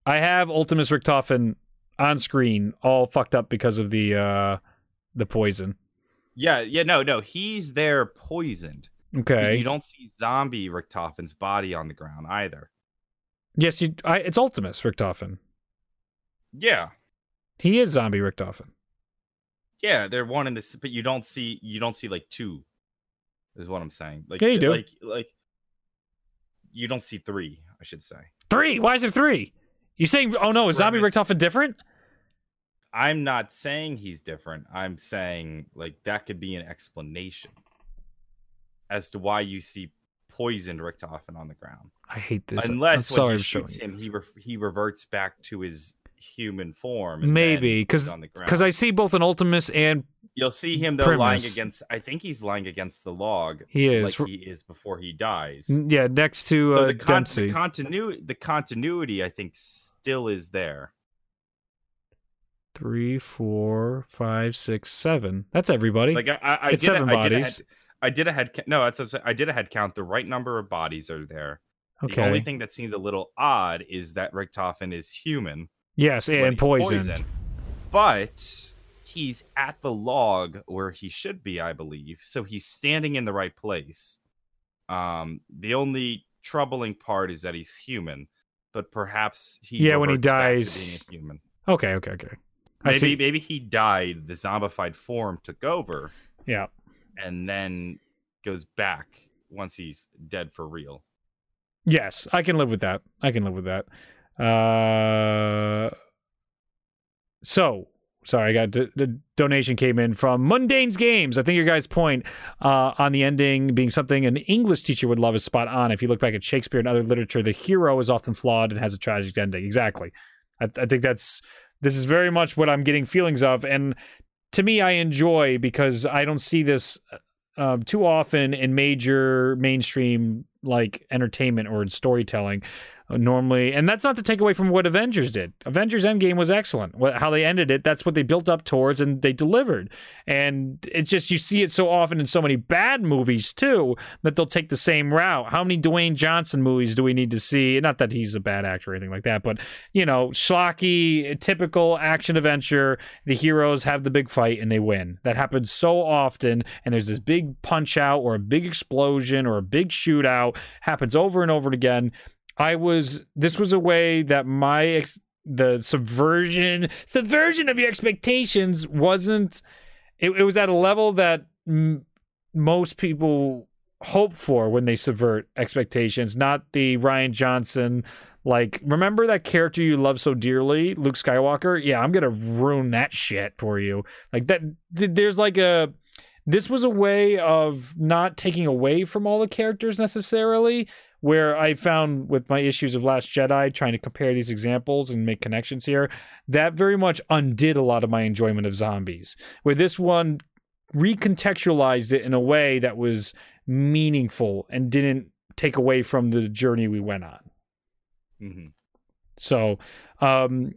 I have Ultimis Richtofen on screen, all fucked up because of the uh the poison. Yeah, yeah, no, no, he's there poisoned. Okay. You don't see zombie Richtofen's body on the ground either. yes, you. I, it's Ultimis Richtofen. Yeah, He is zombie Richtofen. yeah, they're one in this, but you don't see you don't see like two. Is what I'm saying. Like Yeah, you do. Like like you don't see three. I should say. Three. Why is there three? You saying? Oh no, is zombie. Richtofen different? I'm not saying he's different. I'm saying like that could be an explanation as to why you see poisoned Richtofen on the ground. I hate this. Unless I'm when I'm he shoots him, he re- he reverts back to his human form. Maybe because he's on the ground. because I see both an Ultimis and you'll see him though lying against. I think he's lying against the log, he is like he is before he dies. yeah next to so uh, the, con- Dempsey. the continuity, the continuity, I think, still is there. Three, four, five, six, seven. That's everybody. Like I, I, did, a, seven I did a bodies. head, I did a head. No, that's what I'm saying. I did a head count. The right number of bodies are there. okay. The only thing that seems a little odd is that Richtofen is human yes, and he's poisoned. but he's at the log where he should be, I believe. So he's standing in the right place. Um, the only troubling part is that he's human, but perhaps he Yeah, when he reverts back to dies- being a human. Okay, okay, okay. I Maybe see. maybe he died, the zombified form took over, Yeah. and then goes back once he's dead for real. Yes, I can live with that. I can live with that. Uh, so sorry, I got d- the donation came in from Mundane's Games. I think your guys' point uh, on the ending being something an English teacher would love is spot on. If you look back at Shakespeare and other literature, the hero is often flawed and has a tragic ending. Exactly. I, I think that's this is very much what I'm getting feelings of, and to me, I enjoy because I don't see this um, too often in major mainstream like entertainment or in storytelling uh, normally and that's not to take away from what avengers did. Avengers endgame was excellent. How they ended it that's what they built up towards and they delivered. And it's just you see it so often in so many bad movies too that they'll take the same route. How many dwayne johnson movies do we need to see? Not that he's a bad actor or anything like that but you know schlocky typical action adventure. The heroes have the big fight and they win. That happens so often and there's this big punch out or a big explosion or a big shootout. Happens over and over again i was this was a way that my ex- the subversion subversion of your expectations wasn't it, it was at a level that m- most people hope for when they subvert expectations not the rian johnson like remember that character you love so dearly luke skywalker? Yeah i'm gonna ruin that shit for you. Like that th- there's like a this was a way of not taking away from all the characters necessarily where i found with my issues of last jedi trying to compare these examples and make connections here that very much undid a lot of my enjoyment of zombies where this one recontextualized it in a way that was meaningful and didn't take away from the journey we went on hmm so, um,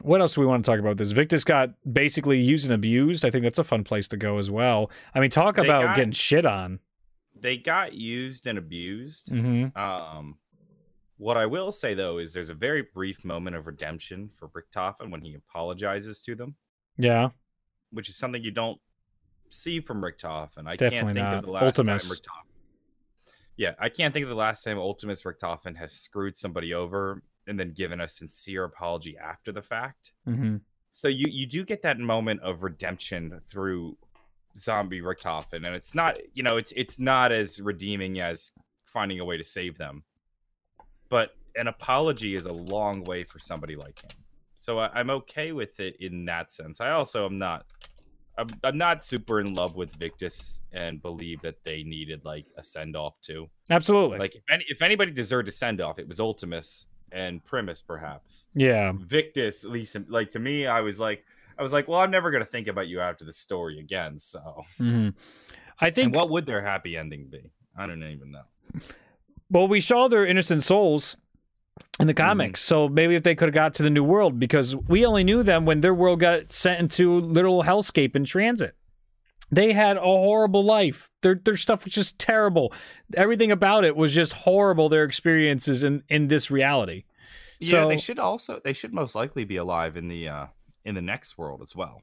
what else do we want to talk about this? Victis got basically used and abused. I think that's a fun place to go as well. I mean, talk They about got- getting shit on. They got used and abused. Mm-hmm. Um, what I will say though is there's a very brief moment of redemption for Richtofen when he apologizes to them. Yeah. which is something you don't see from Richtofen. I Definitely can't think not. of the last Ultimis. time Richtofen. Yeah, I can't think of the last time Ultimis Richtofen has screwed somebody over and then given a sincere apology after the fact. hmm So you you do get that moment of redemption through zombie Richtofen, and it's not you know it's it's not as redeeming as finding a way to save them, but an apology is a long way for somebody like him. So I, I'm okay with it in that sense. I also am not. I'm, I'm not super in love with Victis and believe that they needed like a send off too. Absolutely. Like if any, if anybody deserved a send off, it was Ultimis and Primis perhaps. yeah. Victis, at least like to me, I was like, I was like, well, I'm never gonna think about you after the story again. So, hmm I and think. what would their happy ending be? I don't even know. Well, we saw their innocent souls in the Mm-hmm. comics, so maybe if they could have got to the new world, because we only knew them when their world got sent into literal hellscape in transit. They had a horrible life. Their their stuff was just terrible. Everything about it was just horrible. Their experiences in in this reality. yeah, So- they should also they should most likely be alive in the uh in the next world as well.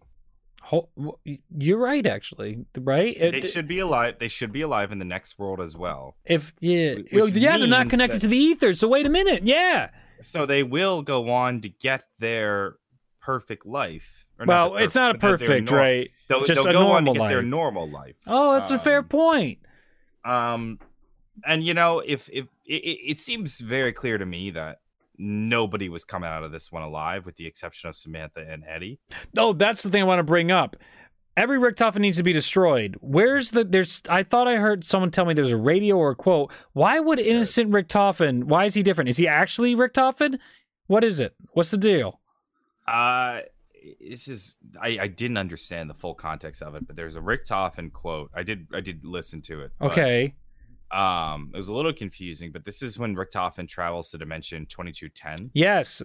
You're right, actually. Right? It- They should be alive. They should be alive in the next world as well. If yeah, Which Oh, yeah, they're not connected that- to the ether. So wait a minute. Yeah. So they will go on to get their perfect life. Well, the it's not a perfect, but nor- right? They'll, Just they'll a go on to normal get their life. normal life. Oh, that's a fair Um, point. Um, and you know, if if it it seems very clear to me that nobody was coming out of this one alive, with the exception of Samantha and Eddie. Oh, that's the thing I want to bring up. Every Richtofen needs to be destroyed. Where's the there's I thought I heard someone tell me there's a radio or a quote. Why would innocent Richtofen, why is he different? Is he actually Richtofen? What is it? What's the deal? Uh this is I, I didn't understand the full context of it, but there's a Richtofen quote. I did I did listen to it. Okay. Um, it was a little confusing, but this is when Richtofen travels to dimension twenty two ten. Yes.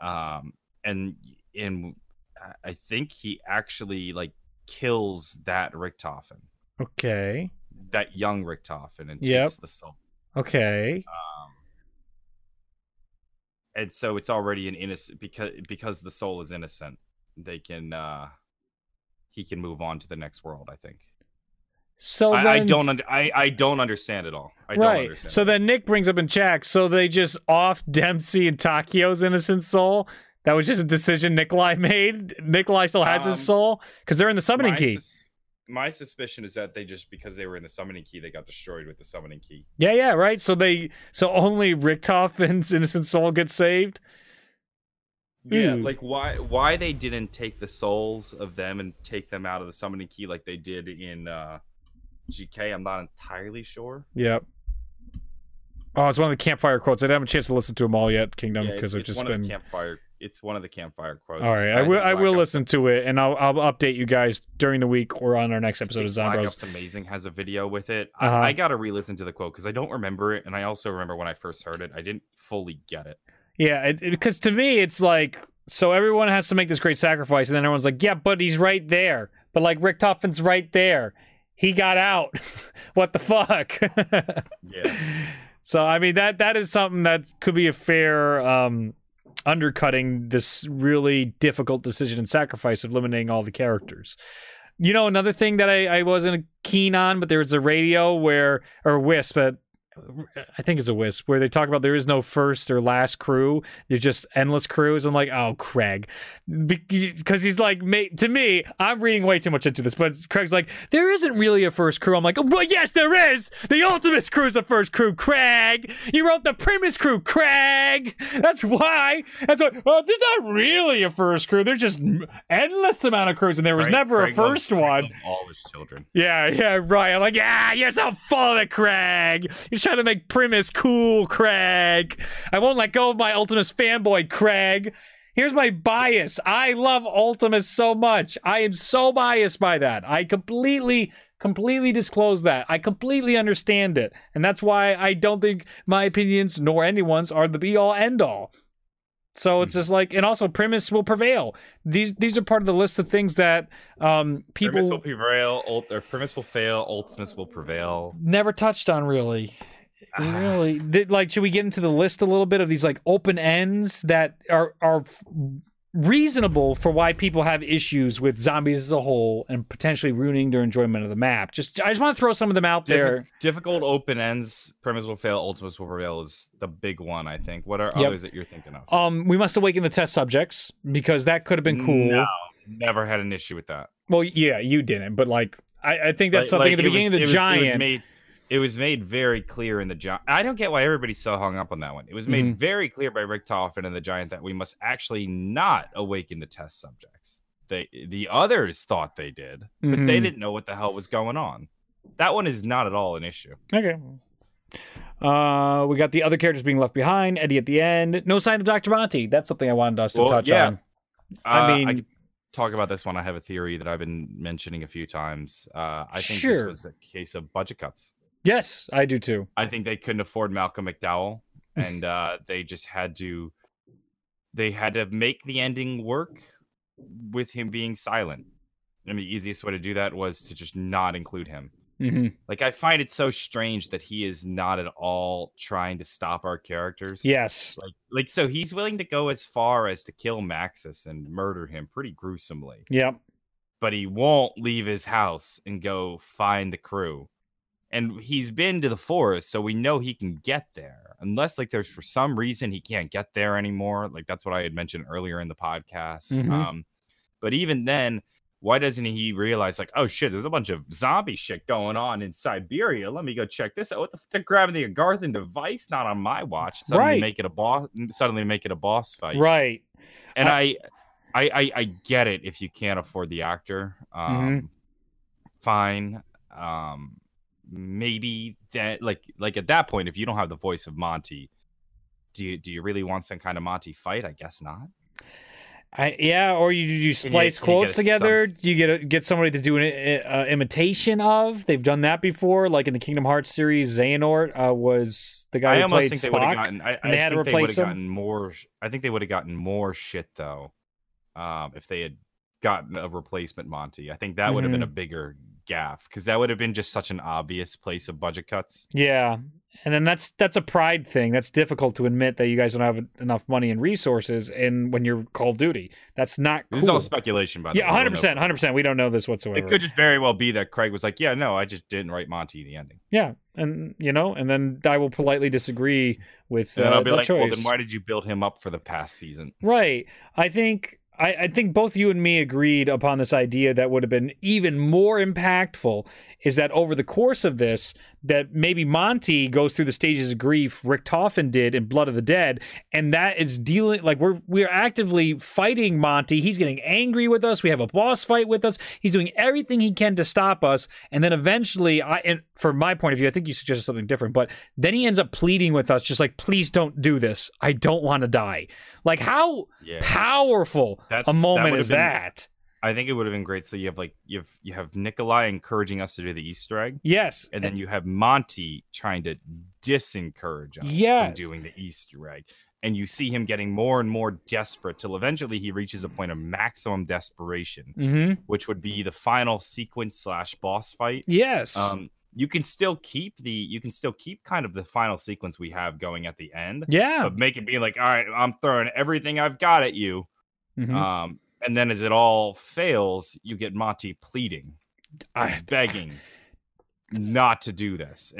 Um, and and I- I think he actually like kills that Richtofen, Okay. that young Richtofen, and takes Yep. the soul. Okay. Um, and so it's already an innocent because because the soul is innocent. They can uh he can move on to the next world. I think. So I, then, I don't. Under, I I don't understand at all. I don't right. understand. So it. then Nick brings up in chat. So they just off Dempsey and Takeo's innocent soul. That was just a decision Nikolai made. Nikolai still has Um, his soul because they're in the summoning my key. sus- my suspicion is that they just because they were in the summoning key, they got destroyed with the summoning key. Yeah, yeah, right. So they, so only Richtofen's innocent soul gets saved. Yeah, Hmm. like why why they didn't take the souls of them and take them out of the summoning key like they did in uh GK, I'm not entirely sure. Yep. Oh, it's one of the campfire quotes. I didn't have a chance to listen to them all yet, Kingdom, Yeah, because I've it's just one been. of the campfire. It's one of the campfire quotes. all right, I think will. I will Ops- listen to it, and I'll I'll update you guys during the week or on our next episode of Black Zombroz. Amazing has a video with it. Uh-huh. I, I got to re-listen to the quote because I don't remember it, and I also remember when I first heard it, I didn't fully get it. Yeah, because to me, it's like so everyone has to make this great sacrifice, and then everyone's like, "Yeah, but he's right there." But like Richtofen's right there. He got out. what the fuck? Yeah. So I mean that that is something that could be a fair um, undercutting this really difficult decision and sacrifice of eliminating all the characters. You know, another thing that I, I wasn't keen on, but there was a radio where or Wisp, but I think it's a Wisp where they talk about there is no first or last crew. There's just endless crews. I'm like, oh, Craig, because he's like, ma- to me, I'm reading way too much into this, but Craig's like, there isn't really a first crew. I'm like, oh, well, yes, there is. The Ultimis crew is the first crew. Craig, you wrote the Primis crew. Craig, that's why. That's why. Well, there's not really a first crew. There's just endless amount of crews, and there was Craig- never Craig a first loves- one. All his children. Yeah, yeah, right. I'm like, yeah, you're so full of it, Craig. You're trying to make Primis cool, Craig. I won't let go of my Ultimis fanboy, Craig. Here's my bias. I love Ultimis so much. I am so biased by that. I completely, completely disclose that. I completely understand it. And that's why I don't think my opinions, nor anyone's, are the be all end all. So it's just like, and also Primis will prevail. These these are part of the list of things that um, people Primis will prevail. Ult- or Primis will fail. Ultimis will prevail. never touched on really. Really Th- like should we get into the list a little bit of these like open ends that are are f- reasonable for why people have issues with zombies as a whole and potentially ruining their enjoyment of the map. Just I just want to throw some of them out Diffi- there. difficult open ends. Primis will fail. Ultimis will prevail is the big one. I think. What are Yep. others that you're thinking of? Um, we must awaken the test subjects because that could have been cool. No, never had an issue with that. Well, yeah, you didn't, but like I, I think that's Like- something like, at the beginning was- of the giant. Was, made, it was made very clear in the giant. I don't get why everybody's so hung up on that one. It was made Mhm. very clear by Richtofen and the giant that we must actually not awaken the test subjects. They the others thought they did, but they Mhm. didn't know what the hell was going on. That one is not at all an issue. Okay. Uh, we got the other characters being left behind. Eddie at the end. No sign of Dr. Monty. That's something I wanted us to Well, touch yeah. on. I Uh, mean- I talk about this one. I have a theory that I've been mentioning a few times. Uh, I think Sure. this was a case of budget cuts. Yes, I do too. I think they couldn't afford Malcolm McDowell, and uh, they just had to. They had to make the ending work with him being silent. And the easiest way to do that was to just not include him. hmm Like I find it so strange that he is not at all trying to stop our characters. Yes. Like, like so he's willing to go as far as to kill Maxis and murder him pretty gruesomely, Yep. but he won't leave his house and go find the crew. And he's been to the forest, so we know he can get there. Unless like there's for some reason he can't get there anymore. Like that's what I had mentioned earlier in the podcast. Mhm. Um, but even then, why doesn't he realize like, oh shit, there's a bunch of zombie shit going on in Siberia. Let me go check this out. What the f- they're grabbing the Agarthan device? Not on my watch. Suddenly Right. make it a boss. Suddenly make it a boss fight. Right. And Uh, I, I, I, I get it if you can't afford the actor. Um, Mhm. Fine. Um, maybe that like like at that point, if you don't have the voice of Monty, do you do you really want some kind of Monty fight? I guess not. I, yeah, or you you you- splice you quotes get a together. subs- Do you get a, get somebody to do an uh, imitation of? They've done that before, like in the Kingdom Hearts series. Xehanort uh, was the guy I who almost played think they Spock. gotten. I, and they I had to think they would replace have him? gotten more. I think they would have gotten more shit though, um, if they had gotten a replacement Monty. I think that would have been a Mm-hmm. bigger gaff because that would have been just such an obvious place of budget cuts. Yeah, and then that's that's a pride thing. That's difficult to admit that you guys don't have enough money and resources, and when you're Call of Duty, that's not This is all speculation, by the yeah, way. Don't hundred percent, hundred percent. We don't know this whatsoever. It could just very well be that Craig was like, "Yeah, no, I just didn't write Monty the ending," Yeah, and you know, and then I will politely disagree with and uh, I'll be like, choice. "Well, then why did you build him up for the past season?" Right. I think I, I think both you and me agreed upon this idea that would have been even more impactful is that over the course of this, that maybe Monty goes through the stages of grief Richtofen did in Blood of the Dead, and that is dealing like we're we're actively fighting Monty. He's getting angry with us. We have a boss fight with us. He's doing everything he can to stop us, and then eventually, I and from my point of view, I think you suggested something different, but then he ends up pleading with us, just like, please don't do this. I don't want to die. Like how Yeah, powerful That's- a moment would is been- that? I think it would have been great. So you have like you have you have Nikolai encouraging us to do the Easter egg. Yes. and then you have Monty trying to disencourage us Yes. from doing the Easter egg. And you see him getting more and more desperate till eventually he reaches a point of maximum desperation, mm-hmm. which would be the final sequence slash boss fight. Yes. Um, you can still keep the you can still keep kind of the final sequence we have going at the end, yeah. but make it be like, all right, I'm throwing everything I've got at you. Mhm. Um, and then as it all fails, you get Monty pleading I- begging not to do this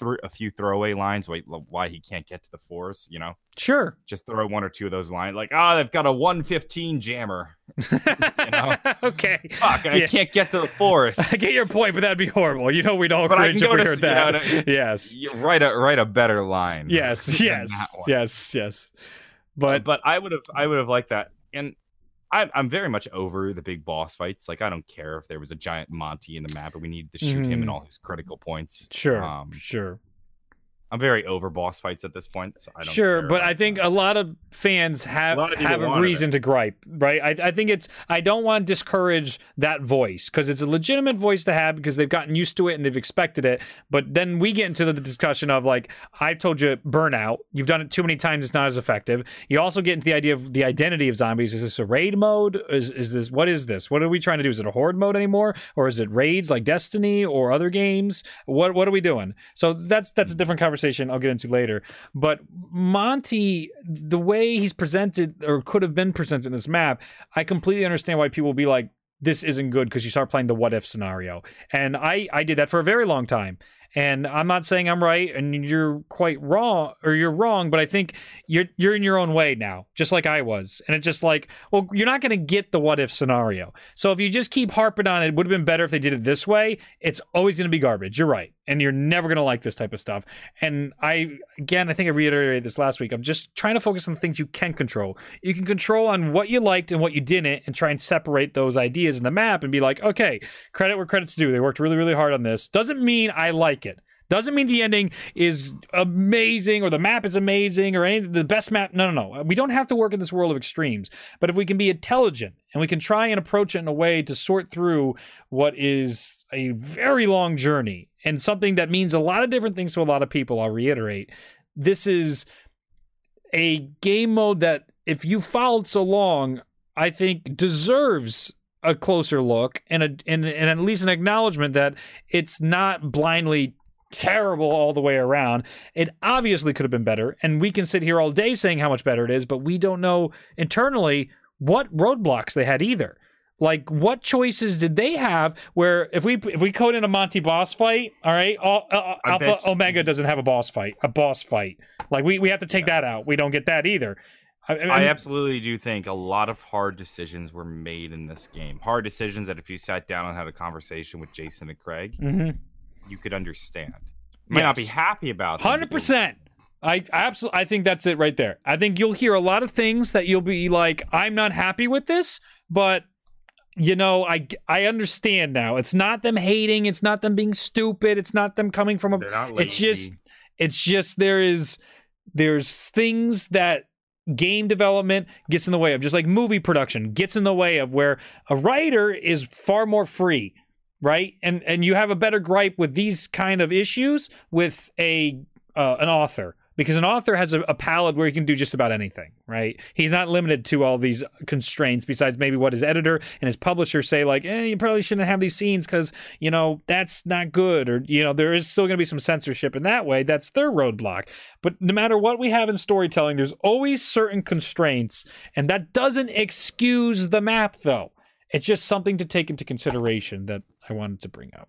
and he's like he, and and he comes to the acceptance that he there's nothing he can do and then throw in a, few throwaway lines why, why he can't get to the forest you know sure. just throw one or two of those lines like oh they've got a 115 jammer know? okay. fuck i Yeah. can't get to the forest I get your point, but that'd be horrible. You know, we'd all But cringe if we to heard s- you know that. what I mean? yes. write a write a better line Yes. Yes. Yes. Yes. but But but I would have I would have liked that, and I'm I'm very much over the big boss fights. Like I don't care if there was a giant Monty in the map, but we needed to shoot him in Mhm. all his critical points. sure. Um, sure. I'm very over boss fights at this point. So I don't Sure, but I think that. a lot of fans have A have a reason to gripe, right? I, I think it's I don't want to discourage that voice because it's a legitimate voice to have because they've gotten used to it and they've expected it. But then we get into the discussion of like I've told you, burnout. You've done it too many times; it's not as effective. You also get into the idea of the identity of zombies. Is this a raid mode? Is is this what is this? What are we trying to do? Is it a horde mode anymore, or is it raids like Destiny or other games? What what are we doing? So that's that's a different conversation conversation I'll get into later. But Monty, the way he's presented or could have been presented in this map, I completely understand why people will be like, this isn't good because you start playing the what if scenario. And I, I did that for a very long time. And I'm not saying I'm right and you're quite wrong or you're wrong, but I think you're you're in your own way now, just like I was. And it's just like, well, you're not going to get the what if scenario. So if you just keep harping on it, would have been better if they did it this way. It's always going to be garbage. You're right. And you're never going to like this type of stuff. And I again, I think I reiterated this last week. I'm just trying to focus on the things you can control. You can control on what you liked and what you didn't and try and separate those ideas in the map and be like, "Okay, credit where credit's due. They worked really really hard on this." Doesn't mean I like it. Doesn't mean the ending is amazing or the map is amazing or any the best map. No, no, no. We don't have to work in this world of extremes. But if we can be intelligent and we can try and approach it in a way to sort through what is a very long journey and something that means a lot of different things to a lot of people, I'll reiterate. This is a game mode that if you followed so long, I think deserves a closer look and a and, and at least an acknowledgement that it's not blindly terrible all the way around. It obviously could have been better, and we can sit here all day saying how much better it is, but we don't know internally what roadblocks they had either. Like what choices did they have? Where if we if we code in a Monty boss fight, all right, all, uh, Alpha bet- Omega doesn't have a boss fight, a boss fight. Like we we have to take that out. We don't get that either. I, I- I absolutely do think a lot of hard decisions were made in this game. Hard decisions that if you sat down and had a conversation with Jason and Craig, Mhm. you could understand. You might not be happy about Hundred percent. I absolutely. I think that's it right there. I think you'll hear a lot of things that you'll be like, "I'm not happy with this," but you know, I I understand now. It's not them hating. It's not them being stupid. It's not them coming from a. It's just. It's just there is there's things that game development gets in the way of just like movie production gets in the way of where a writer is far more free right? And and you have a better gripe with these kind of issues with a uh, an author because an author has a, a palette where he can do just about anything right? He's not limited to all these constraints besides maybe what his editor and his publisher say like eh, you probably shouldn't have these scenes because you know that's not good or you know there is still going to be some censorship in that way. That's their roadblock. But no matter what we have in storytelling there's always certain constraints and that doesn't excuse the map though. It's just something to take into consideration that i wanted to bring up.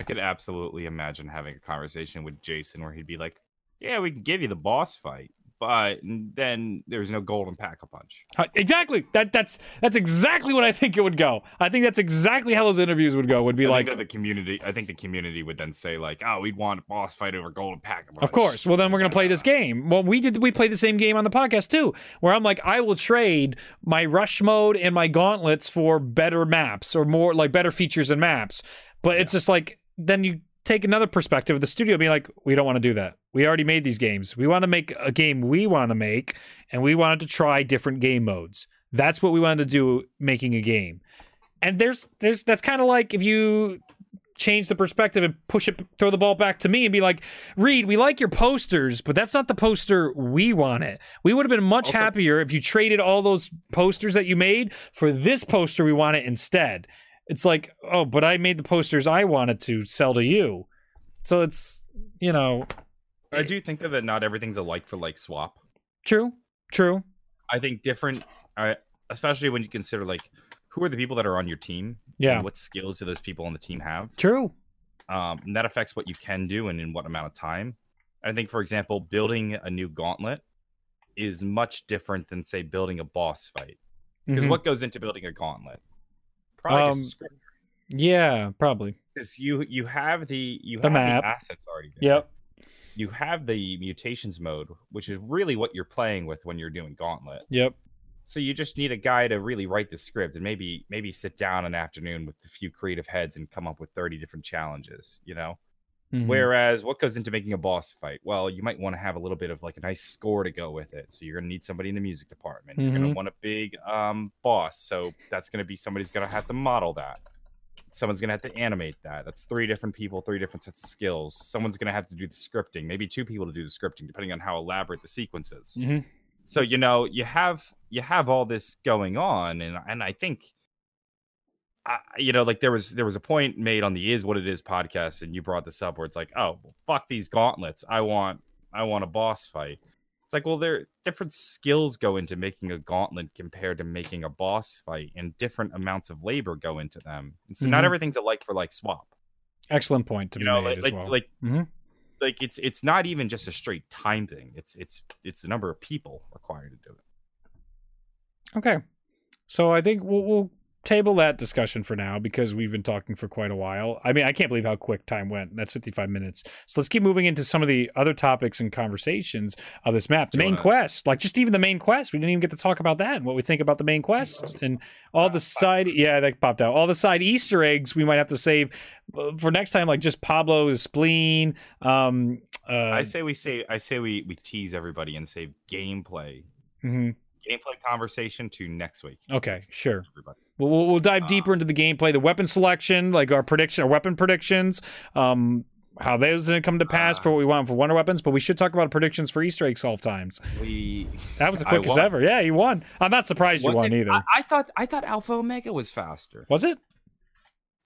I could absolutely imagine having a conversation with Jason where he'd be like, "Yeah, we can give you the boss fight, but then there's no golden pack a punch." Uh, Exactly. That that's that's exactly what I think it would go. I think that's exactly how those interviews would go. Would be I like, the community. I think the community would then say like, "Oh, we'd want a boss fight over golden pack a punch." of course. Well, then we're gonna play this game. Well, we did. We played the same game on the podcast too, where I'm like, I will trade my rush mode and my gauntlets for better maps or more like better features and maps. But it's just like then you take another perspective of the studio being like, we don't want to do that. We already made these games. We want to make a game we want to make, and we wanted to try different game modes. That's what we wanted to do making a game. And there's there's that's kind of like if you change the perspective and push it throw the ball back to me and be like, "Reed, we like your posters, but that's not the poster we wanted. We would have been much Also- happier if you traded all those posters that you made for this poster we want it instead." It's like, "Oh, but I made the posters I wanted to sell to you." So it's, you know, I do think that not everything's a like for like swap. true. True. I think different, uh, especially when you consider like who are the people that are on your team. Yeah. and what skills do those people on the team have? True. um, and that affects what you can do and in what amount of time. I think, for example, building a new gauntlet is much different than, say, building a boss fight. Because Mhm. what goes into building a gauntlet? Probably Um. Yeah, probably. Because you you have the you The have map. the assets already. There. Yep. You have the mutations mode, which is really what you're playing with when you're doing gauntlet. Yep. So you just need a guy to really write the script and maybe maybe sit down an afternoon with a few creative heads and come up with 30 different challenges, you know? Mhm. Whereas what goes into making a boss fight? Well, you might want to have a little bit of like a nice score to go with it. So you're gonna need somebody in the music department. You're Mhm. gonna want a big um boss. So that's gonna be somebody's gonna have to model that. Someone's gonna have to animate that. That's three different people, three different sets of skills. Someone's gonna have to do the scripting, maybe two people to do the scripting, depending on how elaborate the sequence is Mhm. so you know you have you have all this going on and and i think I, you know, like there was there was a point made on the "Is What It Is" podcast, and you brought this up where it's like, oh, well, fuck these gauntlets. I want I want a boss fight. It's like, well, there different skills go into making a gauntlet compared to making a boss fight, and different amounts of labor go into them. And so not Mhm. everything's a like for like swap. Excellent point to You be know, made like like, well. like Mhm. like it's it's not even just a straight time thing. It's it's it's the number of people required to do it. Okay. So I think we'll, we'll table that discussion for now because we've been talking for quite a while. I mean, I can't believe how quick time went. That's 55 minutes. So let's keep moving into some of the other topics and conversations of this map. The main wanna- quest, like just even the main quest. We didn't even get to talk about that and what we think about the main quest and all the side. Yeah, that popped out. All the side Easter eggs we might have to save uh, for next time, like just Pablo's spleen. Um, uh, I say we say I say we we tease everybody and save gameplay mhm. gameplay conversation to next week. Okay, That's- sure. Everybody. We'll, we'll, dive deeper into the gameplay, the weapon selection, like our prediction, our weapon predictions, um, how those going to come to pass Uh, for what we want for wonder weapons. But we should talk about predictions for Easter egg all times. We That was the quickest ever. Yeah, you won. I'm not surprised you won it- either. I, I thought I thought Alpha Omega was faster. was it?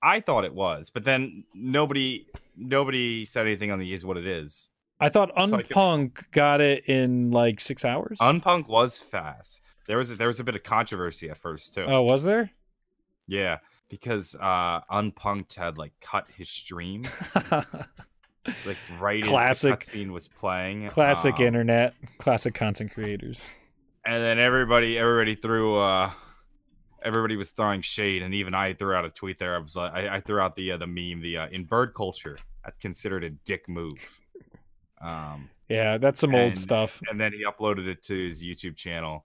I thought it was, but then nobody nobody said anything on the is what it is. I thought So I Unpunk got it in like six hours. Unpunk was fast. There was a, there was a bit of controversy at first too. oh, was there? Yeah, because uh Unpunked had like cut his stream like right Classic. as the cutscene was playing. Classic Um, internet, classic content creators. and then everybody everybody threw uh everybody was throwing shade and even i threw out a tweet there i was like i, I threw out the uh, the meme the uh, in bird culture that's considered a dick move um Yeah, that's some old stuff. and then he uploaded it to his youtube channel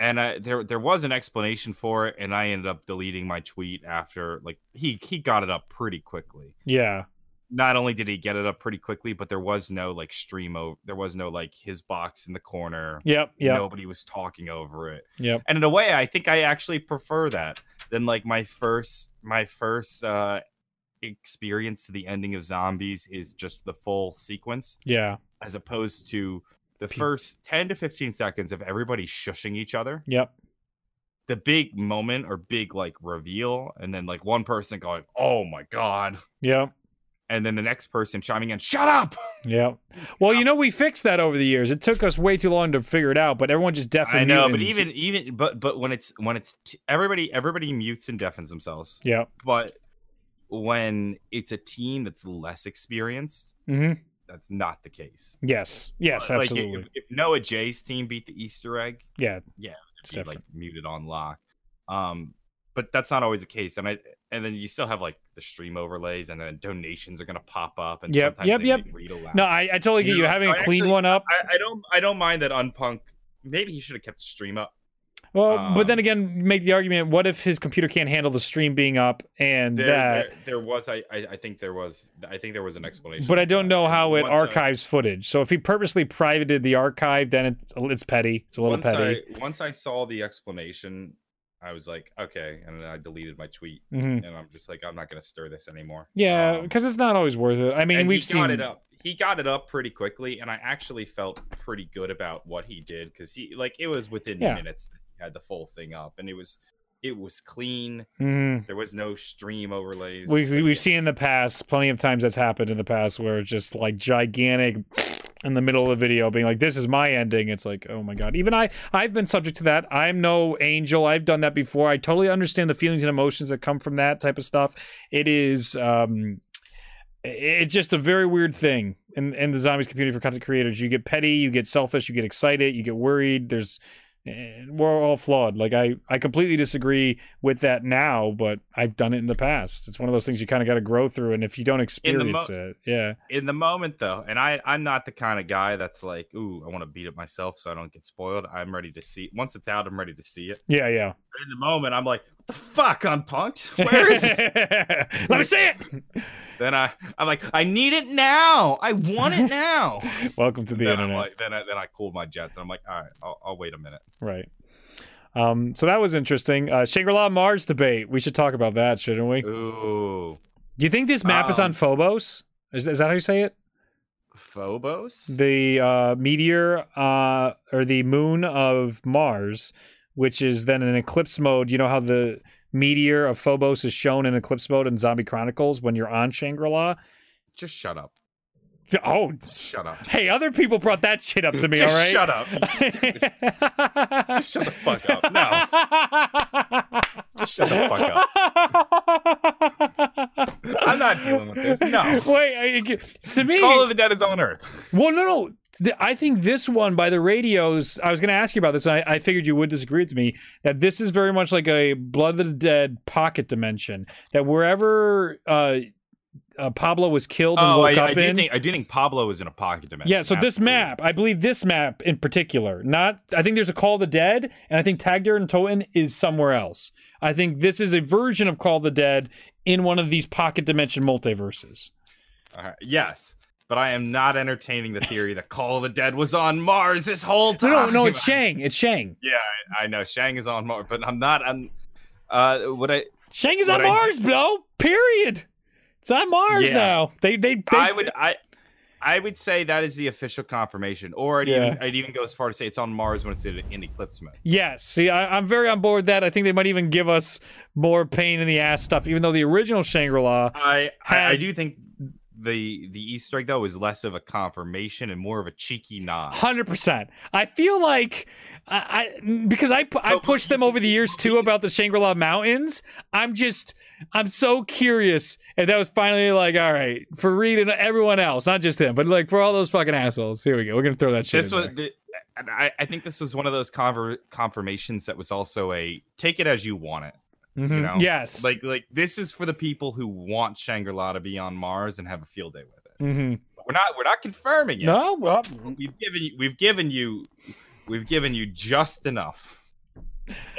and uh, there there was an explanation for it and i ended up deleting my tweet after like he he got it up pretty quickly. Yeah, not only did he get it up pretty quickly but there was no like stream over there was no like his box in the corner. Yep, yep, nobody was talking over it. Yep. and in a way i think i actually prefer that than like my first my first uh experience to the ending of zombies is just the full sequence Yeah, as opposed to the first 10 to 15 seconds of everybody shushing each other yep. the big moment or big like reveal and then like one person going oh my god Yep. and then the next person chiming in shut up Yeah. Well, you know, we fixed that over the years. It took us way too long to figure it out, but everyone just definitely. I know, but even even but but when it's when it's t- everybody everybody mutes and deafens themselves. Yeah. But when it's a team that's less experienced, hmm that's not the case. Yes. Yes. Like, Absolutely. if, if Noah J's team beat the Easter egg, yeah. yeah, It's be like muted on lock. Um, but that's not always the case, and I and then you still have like the stream overlays, and then donations are gonna pop up, and Yep, sometimes yep, they yep. read aloud. No, I, I totally get You you know, having so a clean actually- one up. I, I don't I don't mind that Unpunk. Maybe he should have kept the stream up. Well, but then um, again, make the argument: what if his computer can't handle the stream being up and There, that? there, there was I, I I think there was I think there was an explanation. But I don't know how it I- archives footage. So if he purposely privated the archive, then it's it's petty. It's a little once petty. I once I saw the explanation, I was like, okay, and then I deleted my tweet, hmm and I'm just like, I'm not gonna stir this anymore. Yeah, Um, because it's not always worth it. I mean, we've he seen got it up. He got it up pretty quickly, and I actually felt pretty good about what he did because he like it was within Yeah. minutes had the full thing up, and it was it was clean. Mhm. There was no stream overlays. We, yeah. seen in the past plenty of times that's happened in the past where it's just like gigantic in the middle of the video being like this is my ending it's like oh my god even i i've been subject to that i'm no angel i've done that before i totally understand the feelings and emotions that come from that type of stuff it is um it's just a very weird thing in in the zombies community for content creators you get petty you get selfish you get excited you get worried there's eh, we're all flawed. Like i i completely disagree with that now but i've done it in the past. It's one of those things you kind of got to grow through and if you don't mo- experience it yeah. in the moment though and i i'm not the kind of guy that's like ooh i want to beat it myself so i don't get spoiled. I'm ready to see once it's out i'm ready to see it. Yeah yeah. But in the moment i'm like the fuck unpunked where is it? Let me see it. Then i i'm like i need it now. I want it now. Welcome to the then internet. like then i then i cooled my jets and i'm like all right i'll, I'll wait a minute. Right. Um so that was interesting. Uh shangri-la mars debate. We should talk about that shouldn't we? Ooh. Do you think this map is on Um, phobos? Is, is that how you say it? Phobos? The uh, meteor uh, or the moon of Mars, which is then in eclipse mode. You know how the meteor of Phobos is shown in Eclipse mode in Zombie Chronicles when you're on Shangri La. Just shut up. Oh, Shut up. hey, other people brought that shit up to me. Just all right, shut up. Just shut the fuck up. No. Just shut the fuck up. I'm not dealing with this. No. Wait, I, to me, Call of the Dead is on Earth. Well, no, no. Th- I think this one by the radios. I was going to ask you about this. And I, I figured you would disagree with me that this is very much like a Blood of the Dead pocket dimension. That wherever uh, uh, Pablo was killed and Oh, woke I, up I do in. think I do think Pablo is in a pocket dimension. yeah, so this map, I believe this map in particular, not. I think there's a Call of the Dead, and I think Tag der Toten is somewhere else. I think this is a version of Call of the Dead in one of these pocket dimension multiverses. Right, Yes, but I am not entertaining the theory that Call of the Dead was on Mars this whole time. no, no, it's Shang. It's Shang. Yeah, I I know Shang is on Mars, but I'm not. I'm. Uh, what I Shang is on I Mars, bro. Period. It's on Mars Yeah. now. They, they, they I would I. I would say that is the official confirmation, or I'd, Yeah. even, I'd even go as far to say it's on Mars when it's in, in eclipse mode. Yes. See, I, I'm very on board with that. I think they might even give us more pain in the ass stuff, even though the original Shangri La. I, I I do think the the Easter egg though is less of a confirmation and more of a cheeky nod. Hundred percent. I feel like I, I because I I pushed them over the years too about the Shangri La Mountains. I'm just I'm so curious if that was finally like all right for Reed and everyone else, not just him, but like for all those fucking assholes. Here we go. We're gonna throw that shit. This was, the, I, I think this was one of those conver- confirmations that was also a take it as you want it. Mhm. know, yes. Like like this is for the people who want Shangri La to be on Mars and have a field day with it. hmm We're not we're not confirming it. no. Well, We've given you we've given you we've given you just enough.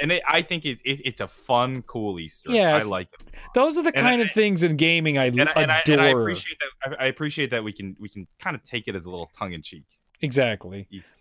And it, I think it's it, it's a fun, cool Easter. Yeah, I like it, those are the And kind I- of things in gaming I and, I- and, I, adore. and I appreciate that. I, I appreciate that we can we can kind of take it as a little tongue in cheek exactly. Easter.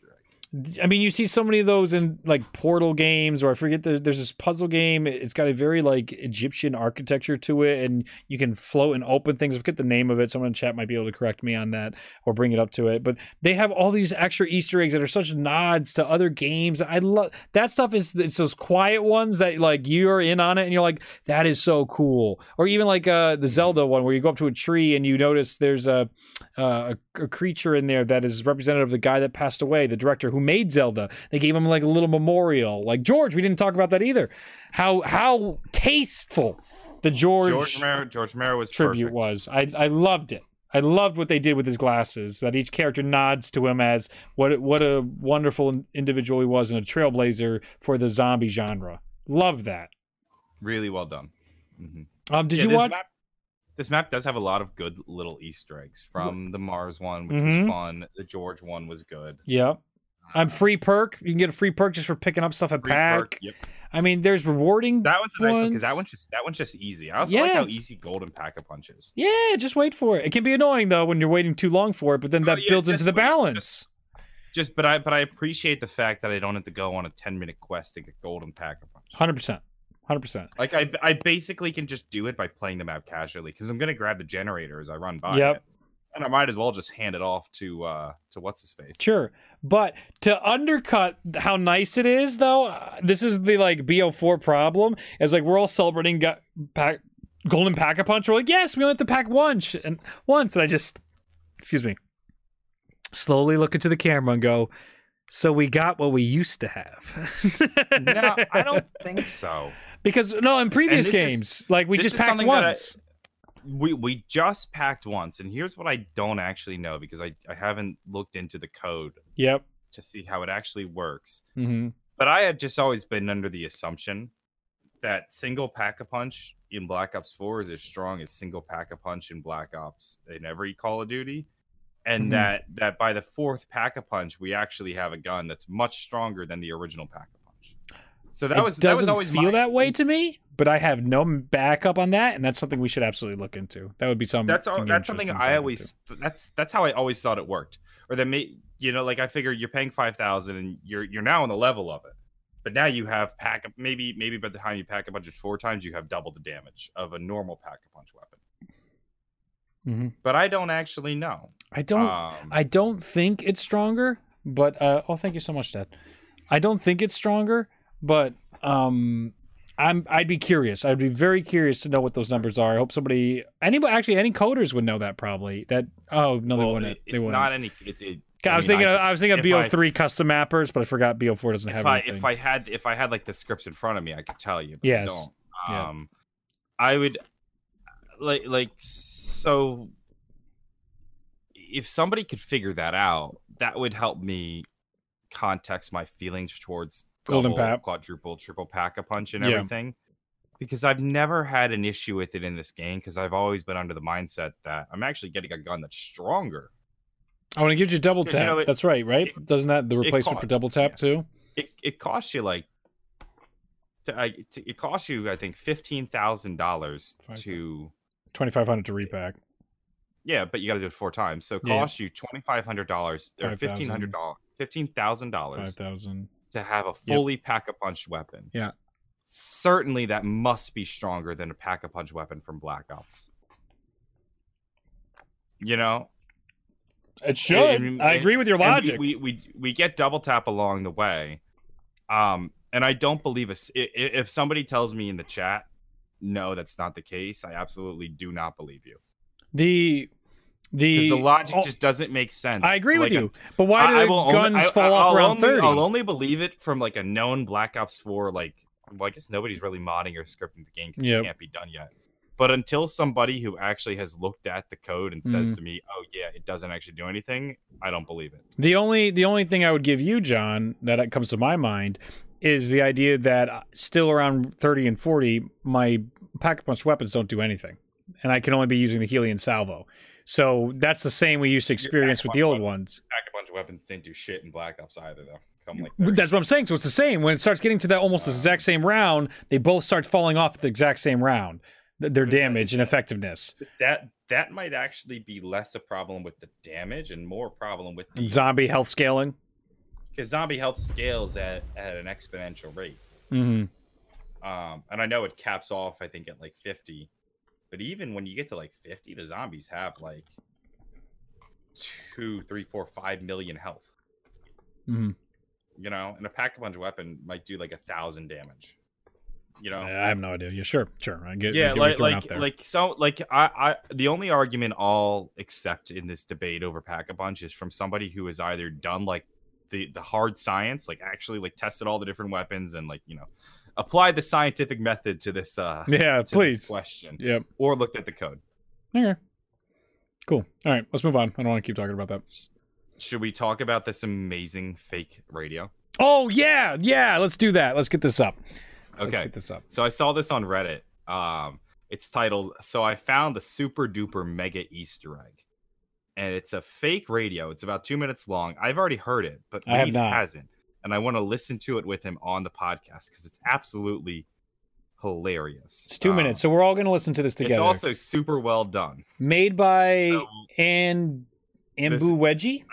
I mean, you see so many of those in like Portal games, or I forget there, there's this puzzle game. It's got a very like Egyptian architecture to it, and you can float and open things. I forget the name of it. Someone in chat might be able to correct me on that or bring it up to it. But they have all these extra Easter eggs that are such nods to other games. I love that stuff. Is it's those quiet ones that like you're in on it, and you're like, that is so cool. Or even like uh the Zelda one where you go up to a tree and you notice there's a uh, a, a creature in there that is representative of the guy that passed away, the director who made Zelda. They gave him like a little memorial. Like George, we didn't talk about that either. How how tasteful the George, George Romero, George Romero was tribute perfect. was. I I loved it. I loved what they did with his glasses. That each character nods to him as what what a wonderful individual he was and a trailblazer for the zombie genre. Love that. Really well done. Mhm. Um, did Yeah, you this watch? Map, this map does have a lot of good little Easter eggs from the Mars one, which Mhm. was fun. The George one was good. Yep. I'm free perk. You can get a free perk just for picking up stuff at Free pack. perk, Yep. I mean, there's rewarding. That one's a nice one because that ones. just that one's just easy. I also like how easy golden pack a punch is. Yeah, just wait for it. It can be annoying though when you're waiting too long for it, but then Oh, that yeah, builds into the balance. Just but I but I appreciate the fact that I don't have to go on a ten minute quest to get golden pack a punch. Hundred percent. Hundred percent. Like I I basically can just do it by playing the map casually because I'm gonna grab the generator as I run by. Yep. it. And I might as well just hand it off to uh to what's his face. Sure, but to undercut how nice it is, though, uh, this is the like BO4 problem. Is like we're all celebrating got pack golden pack a punch. We're like, yes, we only have to pack once and once, and I just, excuse me, slowly look into the camera and go. So we got what we used to have. No, I don't think so. because no, in previous this is- games, like we just packed something that I- once. We we just packed once, and here's what I don't actually know because I, I haven't looked into the code Yep. to see how it actually works. hmm But I had just always been under the assumption that single pack a punch in Black Ops 4 is as strong as single pack a punch in Black Ops in every Call of Duty. And Mhm. that that by the fourth pack a punch, we actually have a gun that's much stronger than the original pack a punch. So that it was doesn't that was always feel my- that way to me, but I have no backup on that, and that's something we should absolutely look into. That would be something. That's all. something That's something I always. That's that's how I always thought it worked. Or that may you know like I figure you're paying five thousand and you're you're now on the level of it, but now you have pack maybe maybe by the time you pack a punch it four times you have double the damage of a normal pack a punch weapon. into. Mhm. But I don't actually know. I don't. Um, I don't think it's stronger, but uh, oh, thank you so much, Dad. I don't think it's stronger, but um, I'm I'd be curious. I'd be very curious to know what those numbers are. I hope somebody anybody actually any coders would know that probably. That oh no they wouldn't. it- They it's wouldn't. not any. It's it, I was mean, thinking of, I was thinking of BO3 custom mappers, but I forgot BO4 doesn't have if I anything. if I had if I had like the scripts in front of me, I could tell you. But Yes. I don't. Yeah. Um, I would like like so. If somebody could figure that out, that would help me context my feelings towards Golden double, Pap. quadruple, triple pack a punch and Yeah. everything. Because I've never had an issue with it in this game because I've always been under the mindset that I'm actually getting a gun that's stronger. I want to give you double 'Cause, you tap. know, it- That's right, right? it- Doesn't that the replacement co- for double tap yeah. too? It it costs you like to, I, to, it costs you I think fifteen thousand dollars to Twenty five hundred to repack. yeah, but you got to do it four times, so it Yeah. costs you twenty five hundred dollars or fifteen hundred dollars, fifteen thousand dollars, thousand. To have a fully pack a punch weapon. Yeah. certainly that must be stronger than a pack a punch weapon from Black Ops. You know, It should. And- I agree with your and we- logic. We, we we get double tap along the way, um, and I don't believe us. If somebody tells me in the chat, no, that's not the case. I absolutely do not believe you the the the logic oh, just doesn't make sense. I agree with Like, you. But why do I- I the will only- guns I- fall off I'll around thirty? I'll only believe it from like a known Black Ops Four. Like, well, I guess nobody's really modding or scripting the game because Yep. it can't be done yet. But until somebody who actually has looked at the code and says Mhm. to me, "Oh yeah, it doesn't actually do anything," I don't believe it. The only the only thing I would give you, John, that comes to my mind is the idea that uh, still around thirty and forty, my pack punch weapons don't do anything, and I can only be using the Hellion Salvo. So that's the same we used to experience with the old ones. Pack a bunch of weapons didn't do shit in Black Ops either, though. Come like. That's what I'm saying. So it's the same. When it starts getting to that almost the exact same round, they both start falling off at the exact same round. Their damage and effectiveness. that that might actually be less a problem with the damage and more problem with the Zombie health scaling. because zombie health scales at at an exponential rate. hmm Um, and I know it caps off, I think, at like 50. But even when you get to like 50, the zombies have like two, three, four, five million health. hmm You know, and a pack a punch weapon might do like a thousand damage. You know, I have no idea. Yeah, sure, sure. I get. Yeah, get like like like so like I I the only argument I'll accept in this debate over pack a punch is from somebody who has either done like the the hard science, like actually like tested all the different weapons and like you know applied the scientific method to this uh yeah, to this please. question Yep. or looked at the code. Okay. Cool. All right, let's move on. I don't want to keep talking about that. Should we talk about this amazing fake radio? Oh yeah, yeah. Let's do that. Let's get this up. Let's Okay. get this up. So I saw this on Reddit. Um, it's titled "So I found the super duper mega Easter egg," and it's a fake radio. It's about two minutes long. I've already heard it, but I have not. hasn't, and I want to listen to it with him on the podcast because it's absolutely hilarious. It's two Um, minutes, so we're all going to listen to this together. It's also super well done. made by So and Ambu Wedgie.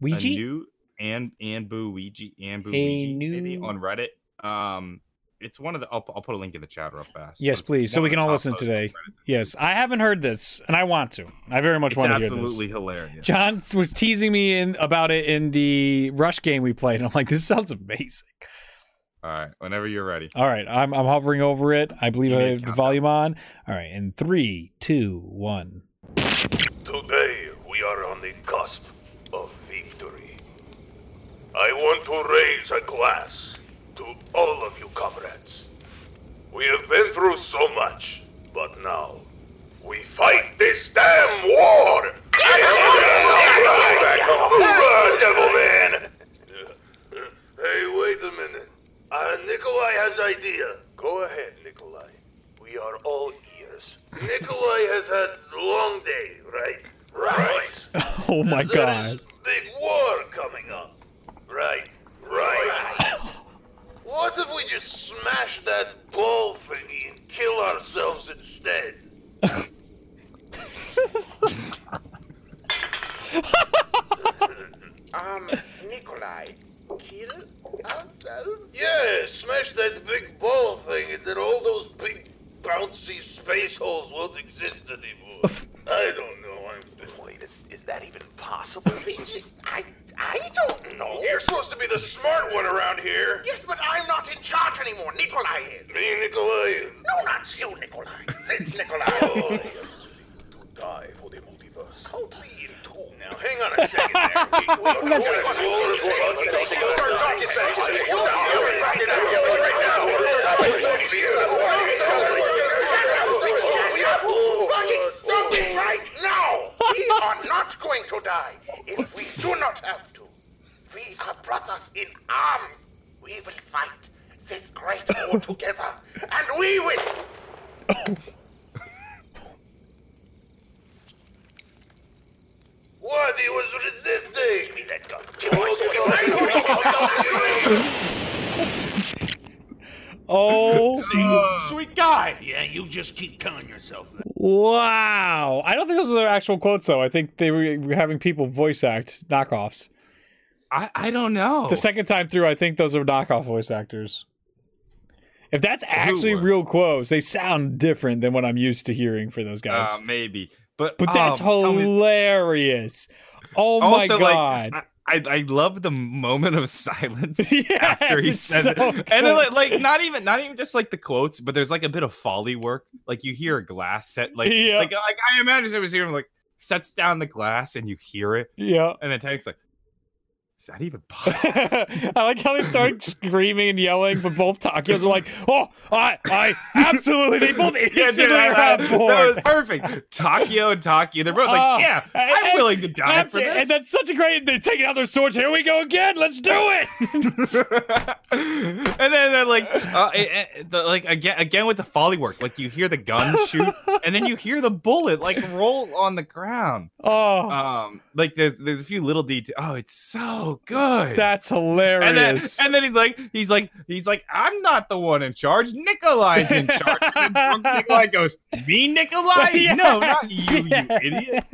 Ouija. new and Anbu Ouija Anbu A Ouija maybe on Reddit. Um, it's one of the. I'll, I'll put a link in the chat real fast. Yes, please, so we can all listen today. Yes, I haven't heard this, and I want to. I very much It's want to hear this. absolutely hilarious. John was teasing me in about it in the Rush game we played. And I'm like, this sounds amazing. All right, whenever you're ready. All right, I'm I'm hovering over it. I believe Give I have the volume on. All right, in three, two, one. Today we are on the cusp of victory. I want to raise a glass to all of you comrades. We have been through so much, but now we fight this damn war! Hoorah, devil man! Hey, wait a minute. Uh, Nikolai has idea. Go ahead, Nikolai. We are all ears. Nikolai has had long day, right? Right. Oh my There god. big war coming up. Right. Right. What if we just smash that ball thingy and kill ourselves instead? Um, Nikolai, kill ourselves? Yeah, smash that big ball thing and then all those big bouncy space holes won't exist anymore. I don't know. Wait, is, is that even possible? I, I don't know. You're supposed to be the smart one around here. Yes, but I'm not in charge anymore. Nikolai is. Me, Nikolai. No, not you, Nikolai. It's Nikolai. Oh, yes. To die for the multiverse. How we in two? Now, hang on a second there. We, we, we, Stop it right now! We are not going to die if we do not have to. We are brothers in arms. We will fight this great war together, and we will. What? He was resisting. Give me that gun. Oh uh, Sweet guy. Yeah, you just keep telling yourself that. wow! I don't think those are actual quotes though. I think they were were having people voice act knockoffs. I, I don't know. The second time through, I think those are knockoff voice actors. If that's actually were? real quotes, they sound different than what I'm used to hearing for those guys. uh, maybe, but but that's um, hilarious. Oh also, my god! like, I, I love the moment of silence Yes, after he said so it, and then like, like not even not even just like the quotes, but there's like a bit of folly work. Like you hear a glass set, like Yeah. like like I imagine it was here like sets down the glass and you hear it, yeah. and then Tank's like, "Is that even possible?" I like how they start screaming and yelling, but both Takeos are like, "Oh, I, I absolutely!" They both Yeah, instantly are that, that was perfect. Takeo and Takeo, they're both like, Oh, "Yeah, I'm and- willing to die for this." And that's such a great. They take out their swords. Here we go again. Let's do it. and then, then like uh, eh, eh, the, like again again with the folly work like you hear the gun shoot and then you hear the bullet like roll on the ground oh, um like there's there's a few little details oh it's so Oh, good that's and then hilarious. and then he's like he's like he's like I'm not the one in charge Nikolai's in charge and then drunk Nikolai goes me Nikolai no not you yes. you idiot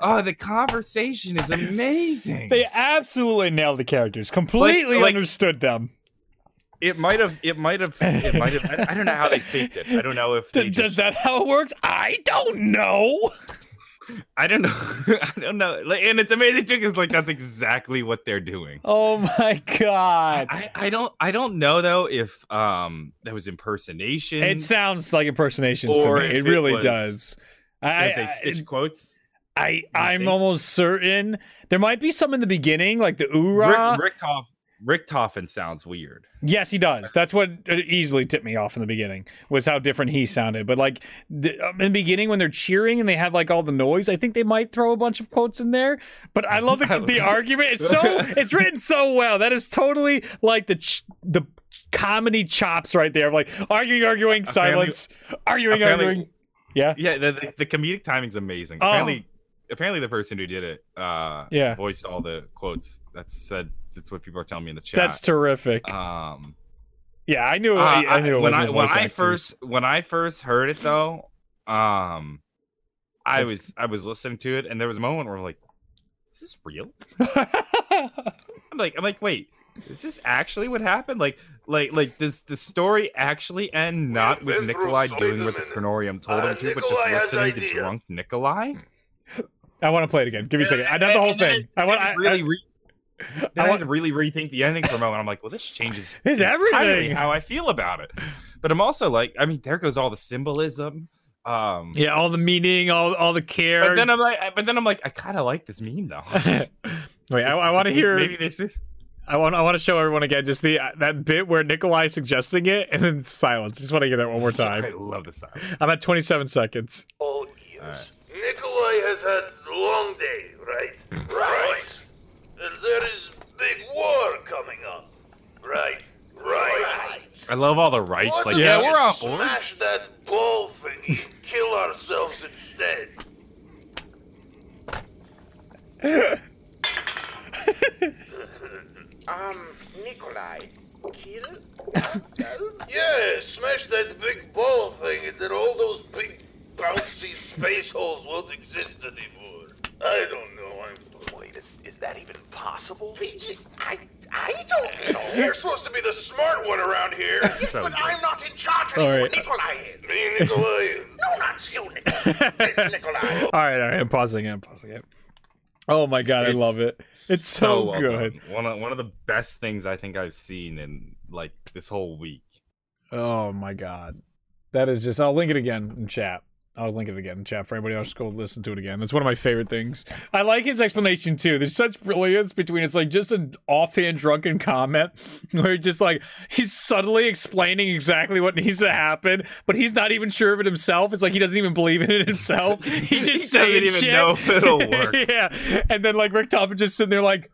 oh the conversation is amazing they absolutely nailed the characters. Completely like- understood them. it might have it might have it might have I, I don't know how they faked it I don't know if D- they does that how it works? I don't know. I don't know. I don't know. And it's amazing too, because like that's exactly what they're doing. Oh my god. I, I don't I don't know though if um that was impersonation. It sounds like impersonations to me. It it really was- does. I, they I- stitch quotes. I I'm think? almost certain there might be some in the beginning, like the oorah. Rick, Richtof Richtofen sounds weird. Yes, he does. That's what uh, easily tipped me off in the beginning was how different he sounded. But like the, um, in the beginning when they're cheering and they have like all the noise, I think they might throw a bunch of quotes in there. But I love the, the argument. It's so it's written so well. That is totally like the ch- the comedy chops right there. Like arguing, arguing, Apparently- silence, arguing, apparently- arguing. Yeah. Yeah, the, the, the comedic timing's amazing. Oh. Apparently, apparently the person who did it, uh, Yeah. voiced all the quotes. that said. That's what people are telling me in the chat. That's terrific. um. yeah, I knew. Uh, I, I knew it when I when I first when I first heard it though, um, I was I was listening to it and there was a moment where I'm like, "Is this real?" I'm like, I'm like, wait, is this actually what happened? Like, like, like, does the story actually end not with Nikolai doing what the minutes. Chronorium told Uh, him to, but just listening to drunk Nikolai? I want to play it again. Give me a second. I know the whole thing. I want. I, really re- I I, want- to really rethink the ending for a moment. I'm like, well, this changes It's entirely everything. how I feel about it. But I'm also like, I mean, there goes all the symbolism. Um, yeah, all the meaning, all all the care. but then I'm like, but then I'm like, I kind of like this meme though. Wait, I, I want to hear. Maybe this is. I want. I want to show everyone again just the that bit where Nikolai suggesting it and then silence. Just want to get that one more time. I love the sound. I'm at 27 seconds. All years. Alright. Nikolai has had a long day, right? Right. And there is big war coming up. Right. Right. I love all the rights. What Like, if yeah, we we're on just board. Smash that ball thingy. and Kill ourselves instead. Um, Nikolai, kill ourselves? Yeah, smash that big ball thing, and then all those big bouncy space holes won't exist anymore. I don't know. I'm. Wait, is, is that even possible? I, I don't know. You're supposed to be the smart one around here. Yes, So but good. I'm not in charge All anymore. right. Nikolai is. Me, Nikolai. No, not you, time. Prince Nikolai. All right, all right. I'm pausing it. I'm pausing it. Oh my god, I love it. It's so well good. done. One of one of the best things I think I've seen in like this whole week. Oh my god, that is just. I'll link it again in chat. I'll link it again in chat for anybody else to go listen to it again. That's one of my favorite things. I like his explanation too. There's such brilliance between it's like just an offhand drunken comment where he's just like he's subtly explaining exactly what needs to happen, but he's not even sure of it himself. It's like he doesn't even believe in it himself. He just He doesn't even shit. know if it'll work. yeah, and then like Richtofen just sitting there like,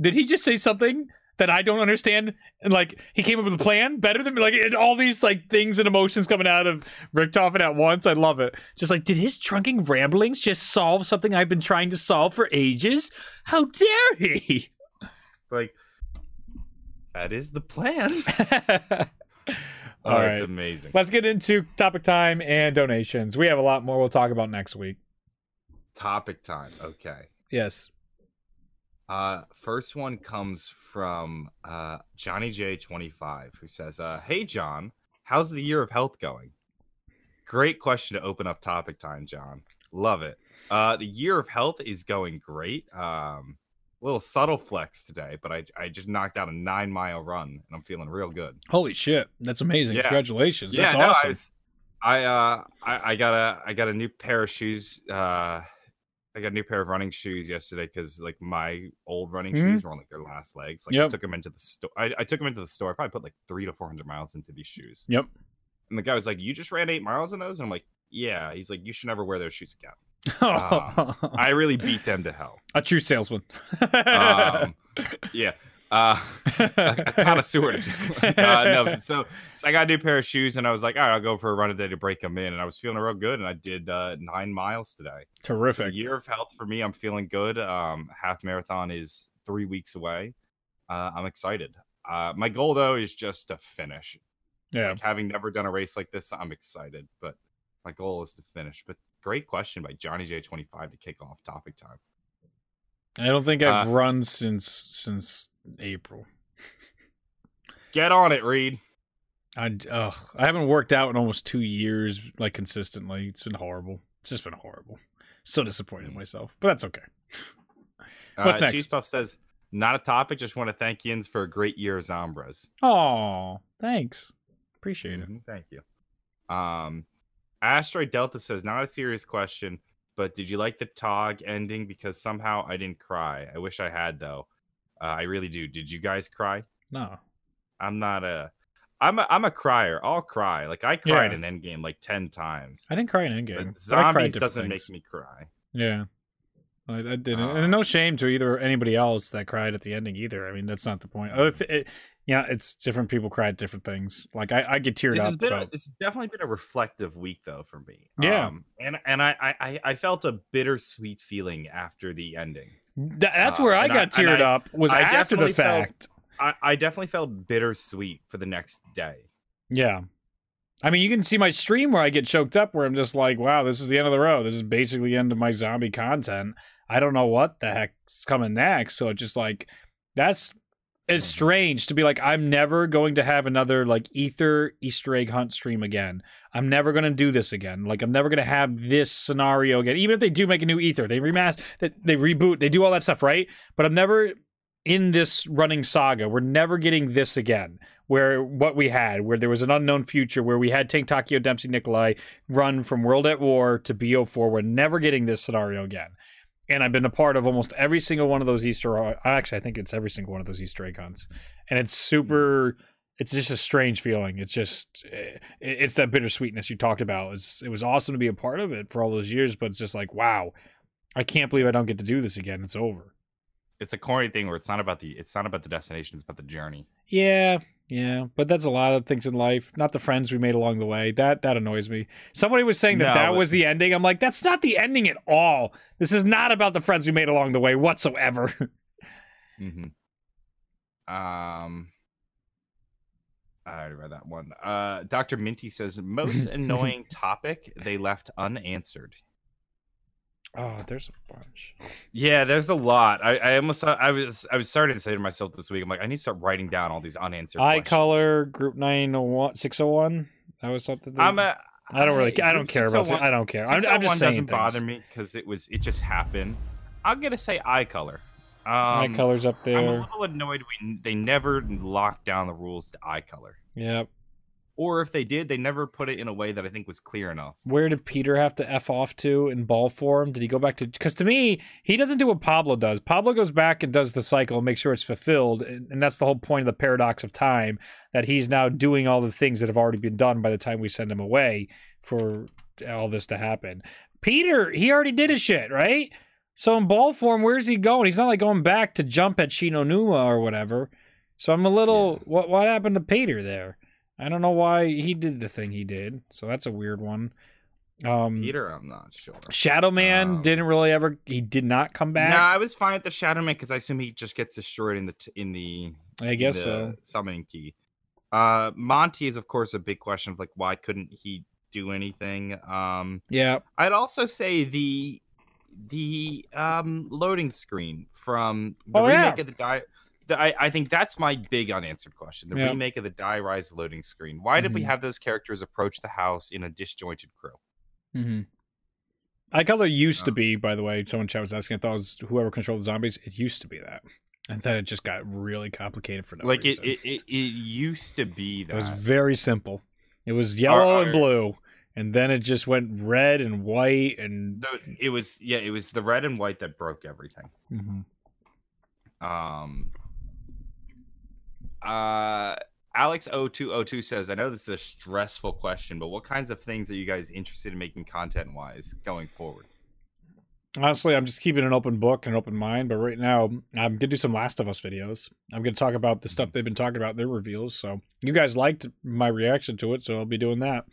did he just say something? That I don't understand, and like he came up with a plan better than me. Like it, all these like things and emotions coming out of Richtofen at once. I love it. Just like, did his drunken ramblings just solve something I've been trying to solve for ages? How dare he? Like that is the plan. All oh, right. it's amazing. Let's get into topic time and donations. We have a lot more we'll talk about next week. Topic time. Okay. Yes. Uh, first one comes from uh, Johnny J25, who says, uh, Hey, John, how's the year of health going? Great question to open up topic time, John. Love it. Uh, the year of health is going great. Um, little subtle flex today, but I, I just knocked out a nine mile run and I'm feeling real good. Holy shit. That's amazing. Yeah. Congratulations. yeah, That's no, awesome. I, was, I, uh, I, I got a, I got a new pair of shoes. Uh, I got a new pair of running shoes yesterday because like my old running Mhm. shoes were on like their last legs. Like I took them into the store. I, I took them into the store. I probably put like three to four hundred miles into these shoes. Yep. And the guy was like, "You just ran eight miles in those?" And I'm like, "Yeah." He's like, "You should never wear those shoes again." I really beat them to hell. a true salesman. Um, yeah. Uh, a connoisseur. uh, no, so, so I got a new pair of shoes, and I was like, all right, I'll go for a run today to break them in. And I was feeling real good, and I did uh, nine miles today. So Terrific. year of health for me, I'm feeling good. Um, half marathon is three weeks away. Uh, I'm excited. Uh, my goal though is just to finish. Yeah. Like having never done a race like this, I'm excited. But my goal is to finish. But great question by Johnny J25 to kick off topic time. I don't think I've Uh, run since since April. Get on it, Reed. I ugh, I haven't worked out in almost two years, like consistently. It's been horrible. It's just been horrible. So disappointed in myself, but that's okay. What's uh, next? Puff says, not a topic. Just want to thank Yins for a great year of Zombroz. Oh, thanks. Appreciate it. Mhm, Thank you. Um, Asteroid Delta says, not a serious question, but did you like the Tag ending? Because somehow I didn't cry. I wish I had though. Uh, I really do. Did you guys cry? No. I'm not a. I'm a I'm a crier. I'll cry. Like I cried Yeah. in Endgame like ten times. I didn't cry in Endgame. But but zombies doesn't things. make me cry. Yeah. I, I didn't. Uh, and no shame to either anybody else that cried at the ending either. I mean, that's not the point. Other th- it, yeah, it's different people cry at different things. Like I, I get teared This up. has been a, this has definitely been a reflective week though for me. Yeah. Um, and and I, I I felt a bittersweet feeling after the ending. Th- that's uh, where I I- got and teared I- up. Was I after the definitely felt- fact. I, I definitely felt bittersweet for the next day. Yeah. I mean, you can see my stream where I get choked up, where I'm just like, wow, this is the end of the road. This is basically the end of my zombie content. I don't know what the heck's coming next. So it's just like, that's, it's Mhm. strange to be like, I'm never going to have another like Ether Easter egg hunt stream again. I'm never going to do this again. Like, I'm never going to have this scenario again. Even if they do make a new Ether, they remaster, they, they reboot, they do all that stuff, right? But I'm never in this running saga. We're never getting this again where what we had, where there was an unknown future, where we had Tank Takeo Dempsey Nikolai run from World at War to BO4. We're never getting this scenario again. And I've been a part of almost every single one of those Easter. Actually, I think it's every single one of those Easter egg hunts, and it's super. It's just a strange feeling. It's just, eh, it's that bittersweetness you talked about. It's, it was awesome to be a part of it for all those years, but it's just like, wow, I can't believe I don't get to do this again. It's over. It's a corny thing where it's not about the it's not about the destination, it's about the journey. Yeah, yeah, but that's a lot of things in life. Not the friends we made along the way. That that annoys me. Somebody was saying that No, that was the ending. I'm like, that's not the ending at all. This is not about the friends we made along the way whatsoever. Mm-hmm. Um, I already read that one. Uh, Dr. Minty says most annoying topic they left unanswered. Oh, there's a bunch. Yeah, there's a lot. I, I almost I was I was starting to say to myself this week, I'm like, I need to start writing down all these unanswered. Eye questions. color group 901 601. That was something. that- I'm a I don't really. I don't care about. 601 I don't care. I'm, I'm 601 just saying doesn't things. bother me because it was it just happened. I'm gonna say eye color. Um, Eye colors up there. I'm a little annoyed we they never locked down the rules to eye color, Yep. Or if they did, they never put it in a way that I think was clear enough. Where did Peter have to f off to in ball form? Did he go back to? Because to me, he doesn't do what Pablo does. Pablo goes back and does the cycle, and makes sure it's fulfilled, and, and that's the whole point of the paradox of time. That he's now doing all the things that have already been done by the time we send him away for all this to happen. Peter, he already did his shit, right? So in ball form, where's he going? He's not like going back to jump at Shi No Numa or whatever. So I'm a little. What what happened to Peter there? I don't know why he did the thing he did. So that's a weird one. Um, Peter, I'm not sure. Shadow Man Um, didn't really ever. He did not come back. No, I was fine with the Shadow Man because I assume he just gets destroyed in the t- in the I guess the so. summoning key. Uh, Monty is of course a big question of like why couldn't he do anything? Um, Yeah. I'd also say the the um loading screen from the Oh, yeah. remake of the die. I, I think that's my big unanswered question. The Yeah. remake of the Die Rise loading screen. Why did we Mhm. have those characters approach the house in a disjointed crew? Mm-hmm. Color used to Oh. be, by the way. Someone chat was asking. I thought it was whoever controlled the zombies. It used to be that, and then it just got really complicated for no like it, reason. it, it, it used to be that. It was very simple. It was yellow and blue, and then it just went red and white and. It was yeah, it was the red and white that broke everything. Mhm. Um uh Alex 0202 says, I know this is a stressful question, but what kinds of things are you guys interested in making content wise going forward? Honestly, I'm just keeping an open book and an open mind. But right now, I'm gonna do some Last of Us videos. I'm gonna talk about the stuff they've been talking about, their reveals. So you guys liked my reaction to it, so I'll be doing that.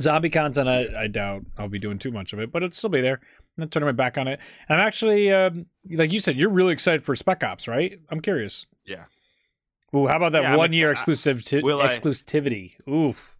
Zombie content, I, I doubt I'll be doing too much of it, but it'll still be there. I'm not turning my back on it. And I'm actually, um, like you said, you're really excited for Spec Ops, right? I'm curious. Yeah. Ooh, how about that Yeah, one year exclusive Will I- exclusivity? Oof,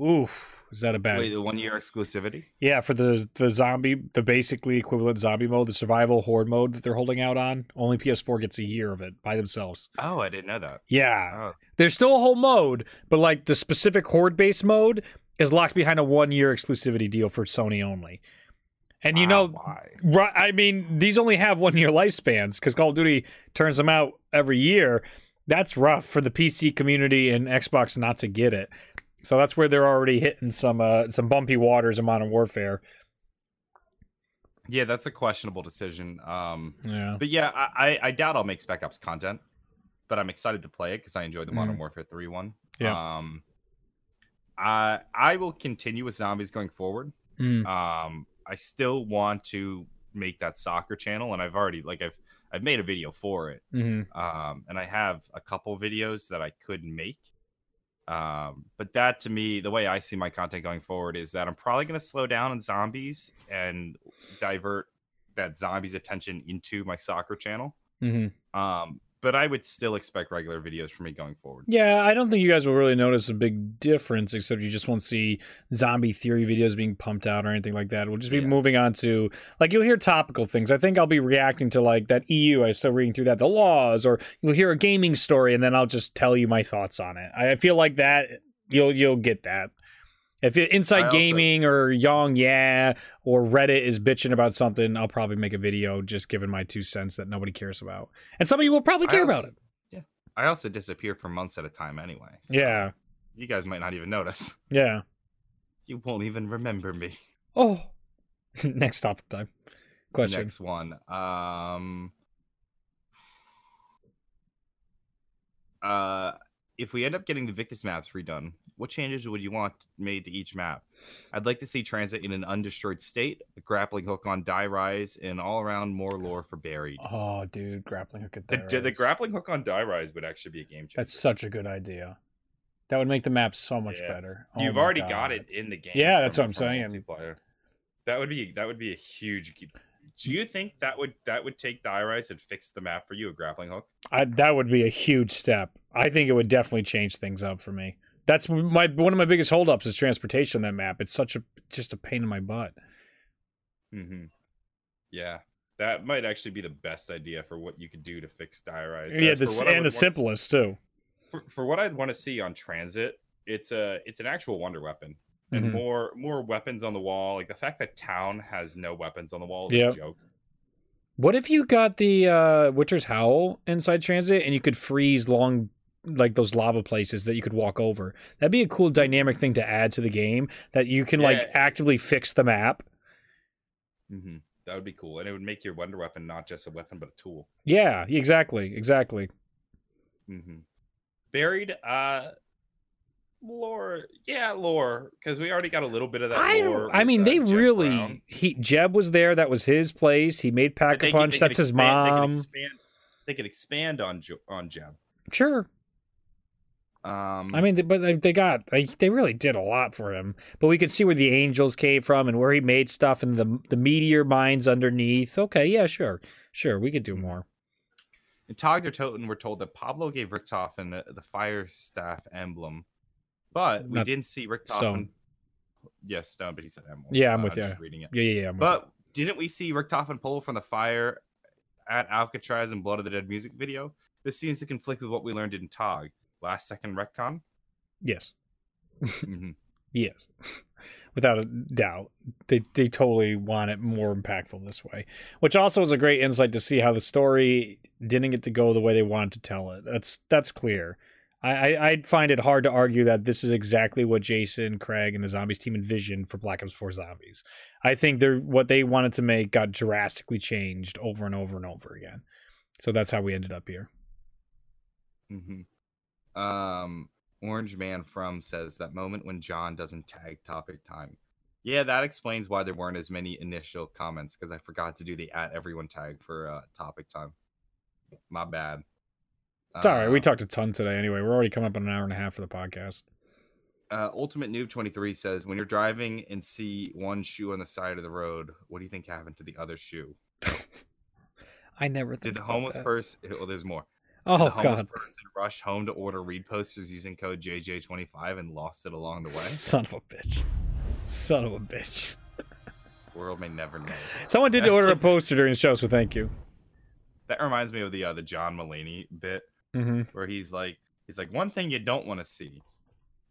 oof. Is that a bad? Wait, the one year exclusivity? Yeah, for the the zombie, the basically equivalent zombie mode, the survival horde mode that they're holding out on. Only PS4 gets a year of it by themselves. Oh, I didn't know that. Yeah, Oh, there's still a whole mode, but like the specific horde based mode is locked behind a one year exclusivity deal for Sony only. And you wow, know? I mean, these only have one year lifespans because Call of Duty turns them out every year. That's rough for the PC community and Xbox not to get it. So that's where they're already hitting some uh, some bumpy waters in Modern Warfare. Yeah, that's a questionable decision. Um, Yeah. but yeah, I, I, doubt I'll make Spec Ops content, but I'm excited to play it because I enjoyed the Modern Warfare 3 one. Yeah. Um, I I will continue with zombies going forward. Mm. Um, I still want to make that soccer channel, and I've already like I've I've made a video for it. hmm Um, and I have a couple videos that I could make. Um, but that to me, the way I see my content going forward is that I'm probably going to slow down on zombies and divert that zombies attention into my soccer channel. hmm Um, but I would still expect regular videos from me going forward. Yeah, I don't think you guys will really notice a big difference, except you just won't see zombie theory videos being pumped out or anything like that. We'll just be Yeah. moving on to like you'll hear topical things. I think I'll be reacting to like that EU. I was still reading through that, the laws, or you'll hear a gaming story, and then I'll just tell you my thoughts on it. I feel like that you'll you'll get that. If it, Inside also- Gaming or Young Yeah or Reddit is bitching about something, I'll probably make a video just giving my two cents that nobody cares about, and some of you will probably care also- about it. Yeah. I also disappear for months at a time anyway. so Yeah, You guys might not even notice. yeah. You won't even remember me. Oh, next topic time. Question. Next one. Um uh if we end up getting the Victis maps redone, what changes would you want made to each map? I'd like to see transit in an undestroyed state, a grappling hook on die rise, and all around more lore for buried. Oh, dude, grappling hook at The, there. the grappling hook on die rise would actually be a game changer. That's such a good idea. That would make the map so much Yeah. better. Oh You've already God. got it in the game. Yeah, that's what I'm saying. That would be that would be a huge. Do you think that would that would take die rise and fix the map for you? A grappling hook? I, that would be a huge step. I think it would definitely change things up for me. That's my one of my biggest holdups is transportation on that map. It's such a just a pain in my butt. Mm-hmm. Yeah, that might actually be the best idea for what you could do to fix die rise. yeah, the, for s- what I and the simplest too. For, for what I'd want to see on transit, it's a it's an actual wonder weapon. And Mhm. more more weapons on the wall. Like the fact that town has no weapons on the wall is Yep. a joke. What if you got the uh, Winter's Howl inside transit and you could freeze long, like those lava places that you could walk over? That'd be a cool dynamic thing to add to the game that you can like actively fix the map. hmm That would be cool, and it would make your wonder weapon not just a weapon but a tool. Yeah, exactly, exactly. hmm Buried, uh, lore, yeah, lore, because we already got a little bit of that. I lore don't. I mean, uh, they really. Brown. He Jeb was there. That was his place. He made Pack a Punch. they That's his expand- They mom. could expand. They could expand on on Jeb. Sure. Um, I mean, they- but they, they got they, they really did a lot for him. But we could see where the angels came from and where he made stuff and the the meteor mines underneath. Okay, yeah, sure, sure, we could do more. In Tag der Toten, we're told that Pablo gave Richtofen the, the fire staff emblem, but we Not didn't see Richtofen. stone. Yes, stone, but he said emblem. Yeah, I'm with you. just Reading it. Yeah, yeah, yeah. I'm But didn't we see Richtofen pull from the fire at Alcatraz in Blood of the Dead music video? This seems to conflict with what we learned in Tag. Last second retcon? yes, Mhm. yes, without a doubt, they they totally want it more impactful this way. Which also is a great insight to see how the story didn't get to go the way they wanted to tell it. That's that's clear. I, I I'd find it hard to argue that this is exactly what Jason, Craig, and the zombies team envisioned for Black Ops 4 Zombies. I think they're what they wanted to make got drastically changed over and over and over again. So that's how we ended up here. Mhm. Um, Orange Man from says that moment when John doesn't tag topic time. Yeah, that explains why there weren't as many initial comments because I forgot to do the at everyone tag for uh, topic time. My bad. It's all right. We Uh, talked a ton today anyway. We're already coming up on an hour and a half for the podcast. Uh, Ultimate Noob 23 says, when you're driving and see one shoe on the side of the road, what do you think happened to the other shoe? I never Did the about homeless that. person? Well, there's more. Oh Did the homeless god. person rush home to order read posters using code JJ25 and lost it along the way? Son of a bitch. Son of a bitch. World may never know. Someone did That's order a poster during the show, so thank you. That reminds me of the uh, the John Mulaney bit hmm where he's like, he's like, one thing you don't want to see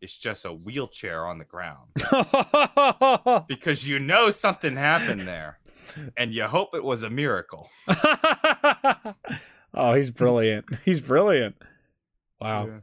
is just a wheelchair on the ground because you know something happened there, and you hope it was a miracle. oh, he's brilliant. He's brilliant. Wow. Yeah.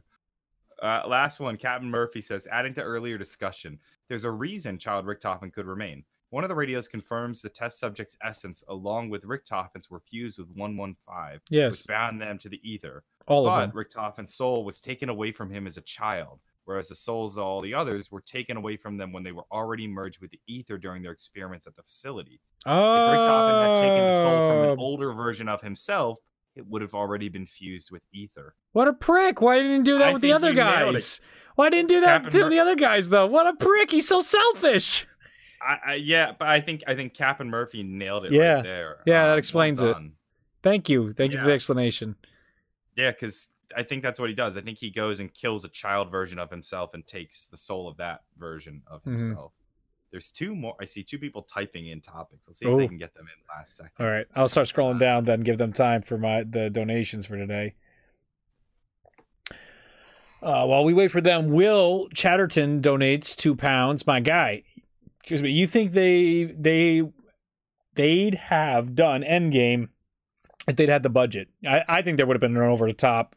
Uh, last one, Captain Murphy says, adding to earlier discussion, there's a reason Child Richtofen could remain. One of the radios confirms the test subject's essence, along with Richtofen's, were fused with 115, Yes. which bound them to the ether. All of but them. Richtofen's soul was taken away from him as a child, whereas the souls of all the others were taken away from them when they were already merged with the ether during their experiments at the facility. If Richtofen had taken the soul from an Oh, older version of himself, it would have already been fused with ether. what a prick! Why didn't he do that I with the other guys? Why didn't he do that Captain to Mer- the other guys though? What a prick! He's so selfish. I, I, yeah, but I think I think Captain Murphy nailed it Yeah. right there. Yeah, that um, well explains it. Thank you. Thank you for the explanation. Yeah, because I think that's what he does. I think he goes and kills a child version of himself and takes the soul of that version of Mhm. himself. There's two more. I see two people typing in topics. Let's see if they can get them in last second. All right, I'll start scrolling down then give them time for my the donations for today. Uh, while we wait for them, Will Chatterton donates two pounds. My guy, excuse me. You think they they they'd have done Endgame if they'd had the budget? I, I think there would have been an over the top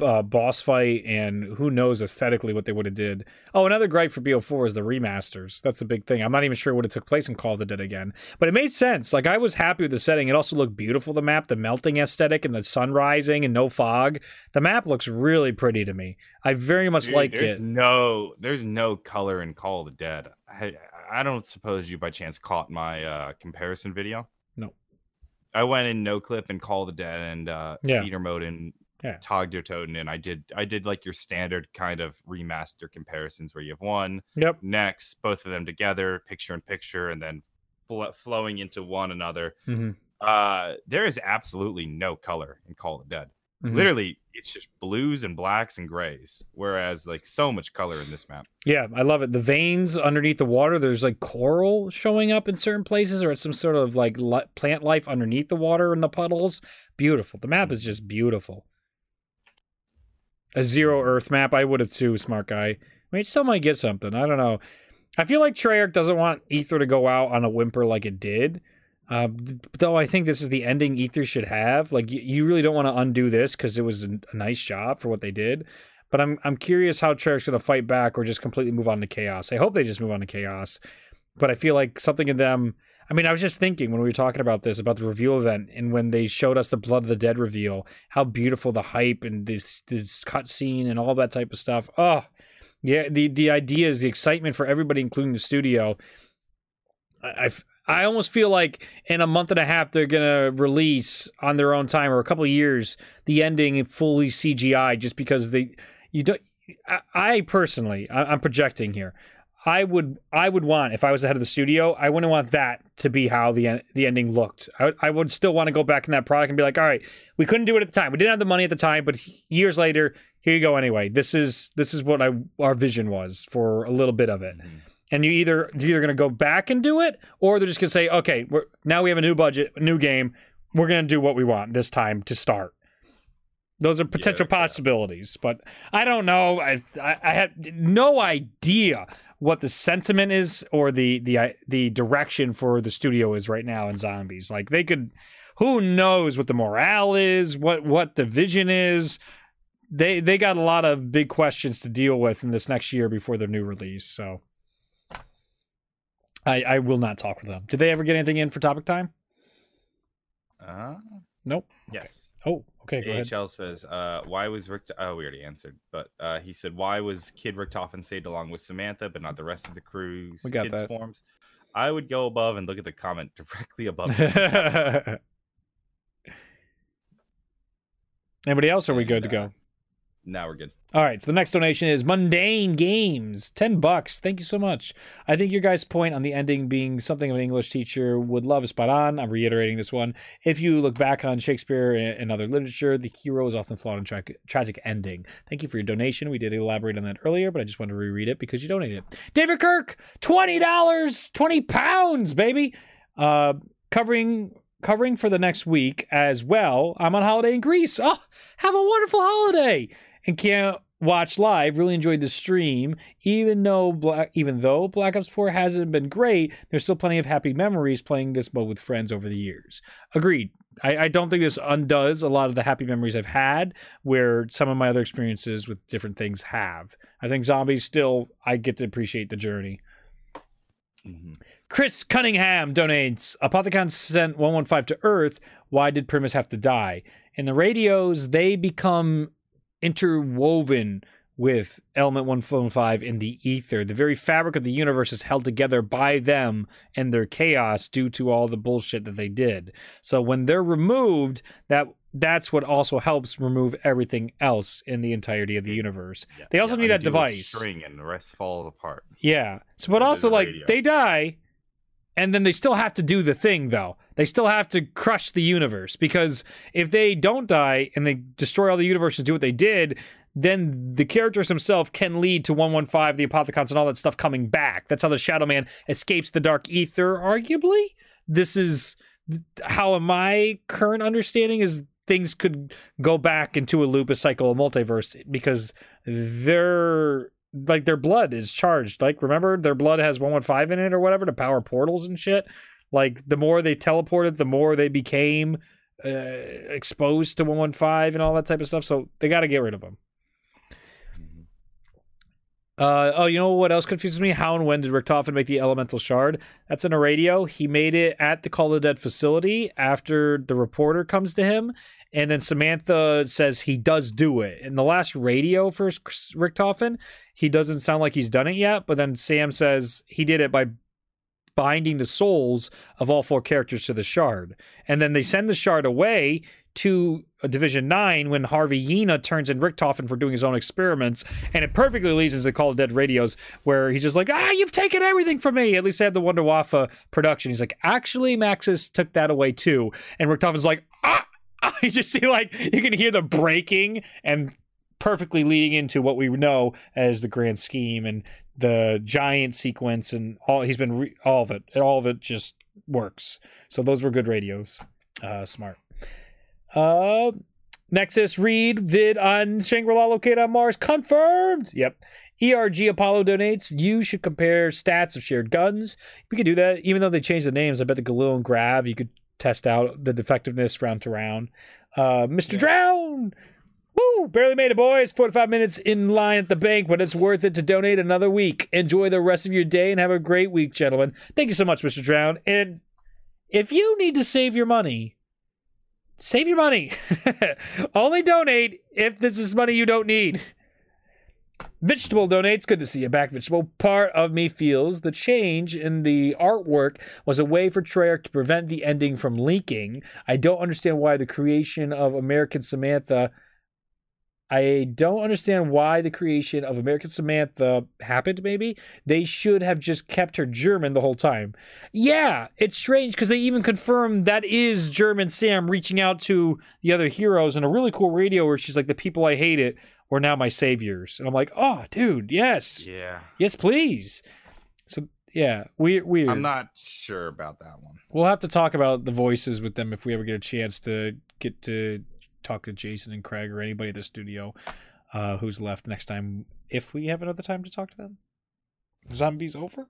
uh, boss fight, and who knows aesthetically what they would have did. Oh, another gripe for BO4 is the remasters. That's the big thing. I'm not even sure what it took place in Call of the Dead again, but it made sense. Like I was happy with the setting. It also looked beautiful. The map, the melting aesthetic, and the sun rising and no fog. The map looks really pretty to me. I very much Dude, like there's it. no there's no color in Call of the Dead. I I don't suppose you by chance caught my uh, comparison video. I went in no clip and Call the Dead and uh, Yeah. theater mode and Yeah. Tag der Toten, and I did I did like your standard kind of remaster comparisons where you have one Yep. next, both of them together, picture in picture, and then fl- flowing into one another. Mhm. Uh, there is absolutely no color in Call of the Dead. Mhm. Literally, it's just blues and blacks and grays. Whereas, like, so much color in this map. Yeah, I love it. The veins underneath the water, there's like coral showing up in certain places, or it's some sort of like li- plant life underneath the water in the puddles. Beautiful. The map is just beautiful. A zero Earth map, I would have too, smart guy. I mean, still might get something. I don't know. I feel like Treyarch doesn't want Ether to go out on a whimper like it did. Uh, though I think this is the ending Ether should have. Like you, you really don't want to undo this because it was a, nice job for what they did. But I'm I'm curious how Treyarch's going to fight back or just completely move on to chaos. I hope they just move on to chaos. But I feel like something in them. I mean, I was just thinking when we were talking about this about the reveal event and when they showed us the Blood of the Dead reveal, how beautiful the hype and this this cutscene and all that type of stuff. Oh, yeah. The the ideas, the excitement for everybody, including the studio. I, I I almost feel like in a month and a half they're gonna release on their own time or a couple years the ending fully CGI just because they you don't. I, I personally, I, I'm projecting here. I would I would want if I was the head of the studio, I wouldn't want that to be how the the ending looked. I, I would still want to go back in that product and be like, all right, we couldn't do it at the time. We didn't have the money at the time, but years later, here you go anyway. This is this is what I our vision was for a little bit of it. Mm-hmm. And you either you're either going to go back and do it, or they're just going to say, okay, we're, now we have a new budget, a new game. We're going to do what we want this time to start. Those are potential yeah. possibilities, but I don't know. I, I I had no idea what the sentiment is or the the uh, the direction for the studio is right now in zombies. Like they could, who knows what the morale is, what what the vision is. They they got a lot of big questions to deal with in this next year before their new release. So I I will not talk with them. Did they ever get anything in for topic time? Uh, Nope. yes. Oh, okay. Go ahead. AHL says, uh, why was Rick? Oh, we already answered, but uh, he said, why was Kid Richtofen saved along with Samantha, but not the rest of the crew's We got kids' that. forms? I would go above and look at the comment directly above. Anybody else? Or are we And, good to uh, go? Now we're good. All right, so the next donation is Mundane Games, 10 bucks. Thank you so much. I think your guys' point on the ending being something of an English teacher would love is spot on. I'm reiterating this one. If you look back on Shakespeare and other literature, the hero is often flawed and tra- tragic ending. Thank you for your donation. We did elaborate on that earlier, but I just wanted to reread it because you donated it. David Kirk, $20, 20 pounds, baby. Uh, covering covering for the next week as well. I'm on holiday in Greece. Oh, have a wonderful holiday and can't watch live. Really enjoyed the stream, even though Black, even though Black Ops 4 hasn't been great. There's still plenty of happy memories playing this mode with friends over the years. Agreed. I, I don't think this undoes a lot of the happy memories I've had, where some of my other experiences with different things have. I think zombies still I get to appreciate the journey. Mhm. Chris Cunningham donates. Apothicon sent 115 to Earth. Why did Primis have to die? In the radios, they become interwoven with Element 115 in the ether. The very fabric of the universe is held together by them and their chaos due to all the bullshit that they did. So when they're removed, that that's what also helps remove everything else in the entirety of the universe. Yeah, They also yeah, need that device. String and the rest falls apart. Yeah. So, but also like radio. they die, and then they still have to do the thing though. They still have to crush the universe because if they don't die and they destroy all the universe and do what they did, then the characters themselves can lead to 115, the Apothicons, and all that stuff coming back. That's how the Shadow Man escapes the Dark Ether, arguably. This is how my current understanding is things could go back into a loop, a cycle, a multiverse, because their like their blood is charged. Like remember, their blood has 115 in it or whatever to power portals and shit. Like the more they teleported, the more they became uh, exposed to 115 and all that type of stuff. So they got to get rid of them. Uh, oh, you know what else confuses me? How and when did Richtofen make the elemental shard? That's in a radio. He made it at the Call of the Dead facility after the reporter comes to him, and then Samantha says he does do it. In the last radio for Richtofen, he doesn't sound like he's done it yet, but then Sam says he did it by binding the souls of all four characters to the shard. And then they send the shard away to uh, Division 9 when Harvey Yena turns in Richtofen for doing his own experiments. And it perfectly leads into Call of Dead radios where he's just like, ah, you've taken everything from me. At least they had the Wunderwaffe production. He's like, actually, Maxis took that away too. And Richtofen's like, ah. You just see like, you can hear the breaking and perfectly leading into what we know as the grand scheme and the giant sequence and all he's been re- all of it all of it just works so those were good radios uh smart uh nexus read vid on shangri-la located on mars confirmed yep ERG Apollo donates. You should compare stats of shared guns. We could do that, even though they changed the names. I bet the Galil and Grav, you could test out the effectiveness round to round. Uh, Mr. Drown! Woo! Barely made it, boys. 45 minutes in line at the bank, but it's worth it to donate another week. Enjoy the rest of your day and have a great week, gentlemen. Thank you so much, Mr. Drown. And if you need to save your money, save your money. Only donate if this is money you don't need. Vegetable donates. Good to see you back, Vegetable. Part of me feels the change in the artwork was a way for Treyarch to prevent the ending from leaking. I don't understand why the creation of American Samantha. I don't understand why the creation of American Samantha happened, maybe. They should have just kept her German the whole time. Yeah, it's strange because they even confirmed that is German Sam reaching out to the other heroes in a really cool radio where she's like, The people I hated were now my saviors. And I'm like, Oh, dude, yes. Yeah. Yes, please. So, yeah, weird. weird. I'm not sure about that one. We'll have to talk about the voices with them if we ever get a chance to get to talk to Jason and Craig or anybody at the studio uh, who's left next time if we have another time to talk to them. Zombies over.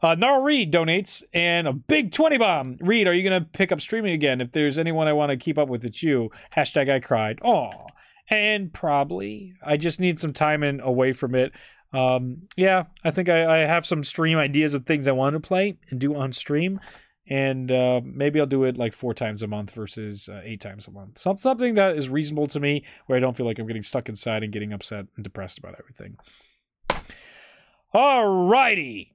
Uh, Nara Reed donates and a big 20 bomb. Reed, are you going to pick up streaming again? If there's anyone I want to keep up with, it's you. Hashtag I cried. Aw. And probably. I just need some time and away from it. Um, yeah, I think I, I have some stream ideas of things I want to play and do on stream and uh, maybe I'll do it like four times a month versus uh, eight times a month. Some, something that is reasonable to me, where I don't feel like I'm getting stuck inside and getting upset and depressed about everything. All righty.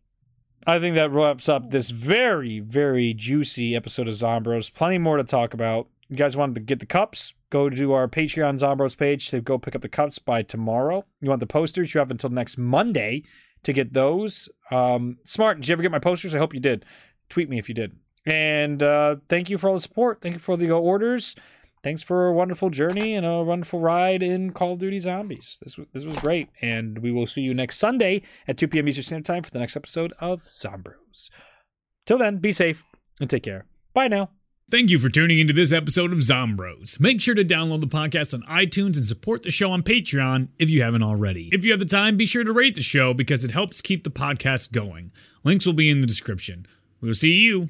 I think that wraps up this very, very juicy episode of Zombroz. Plenty more to talk about. You guys wanted to get the cups? Go to our Patreon Zombros page to go pick up the cups by tomorrow. You want the posters? You have until next Monday to get those. Um, smart. Did you ever get my posters? I hope you did. Tweet me if you did. And uh, thank you for all the support. Thank you for the orders. Thanks for a wonderful journey and a wonderful ride in Call of Duty Zombies. This was, this was great. And we will see you next Sunday at 2 p.m. Eastern Standard Time for the next episode of Zombroz. Till then, be safe and take care. Bye now. Thank you for tuning into this episode of Zombroz. Make sure to download the podcast on iTunes and support the show on Patreon if you haven't already. If you have the time, be sure to rate the show because it helps keep the podcast going. Links will be in the description. We will see you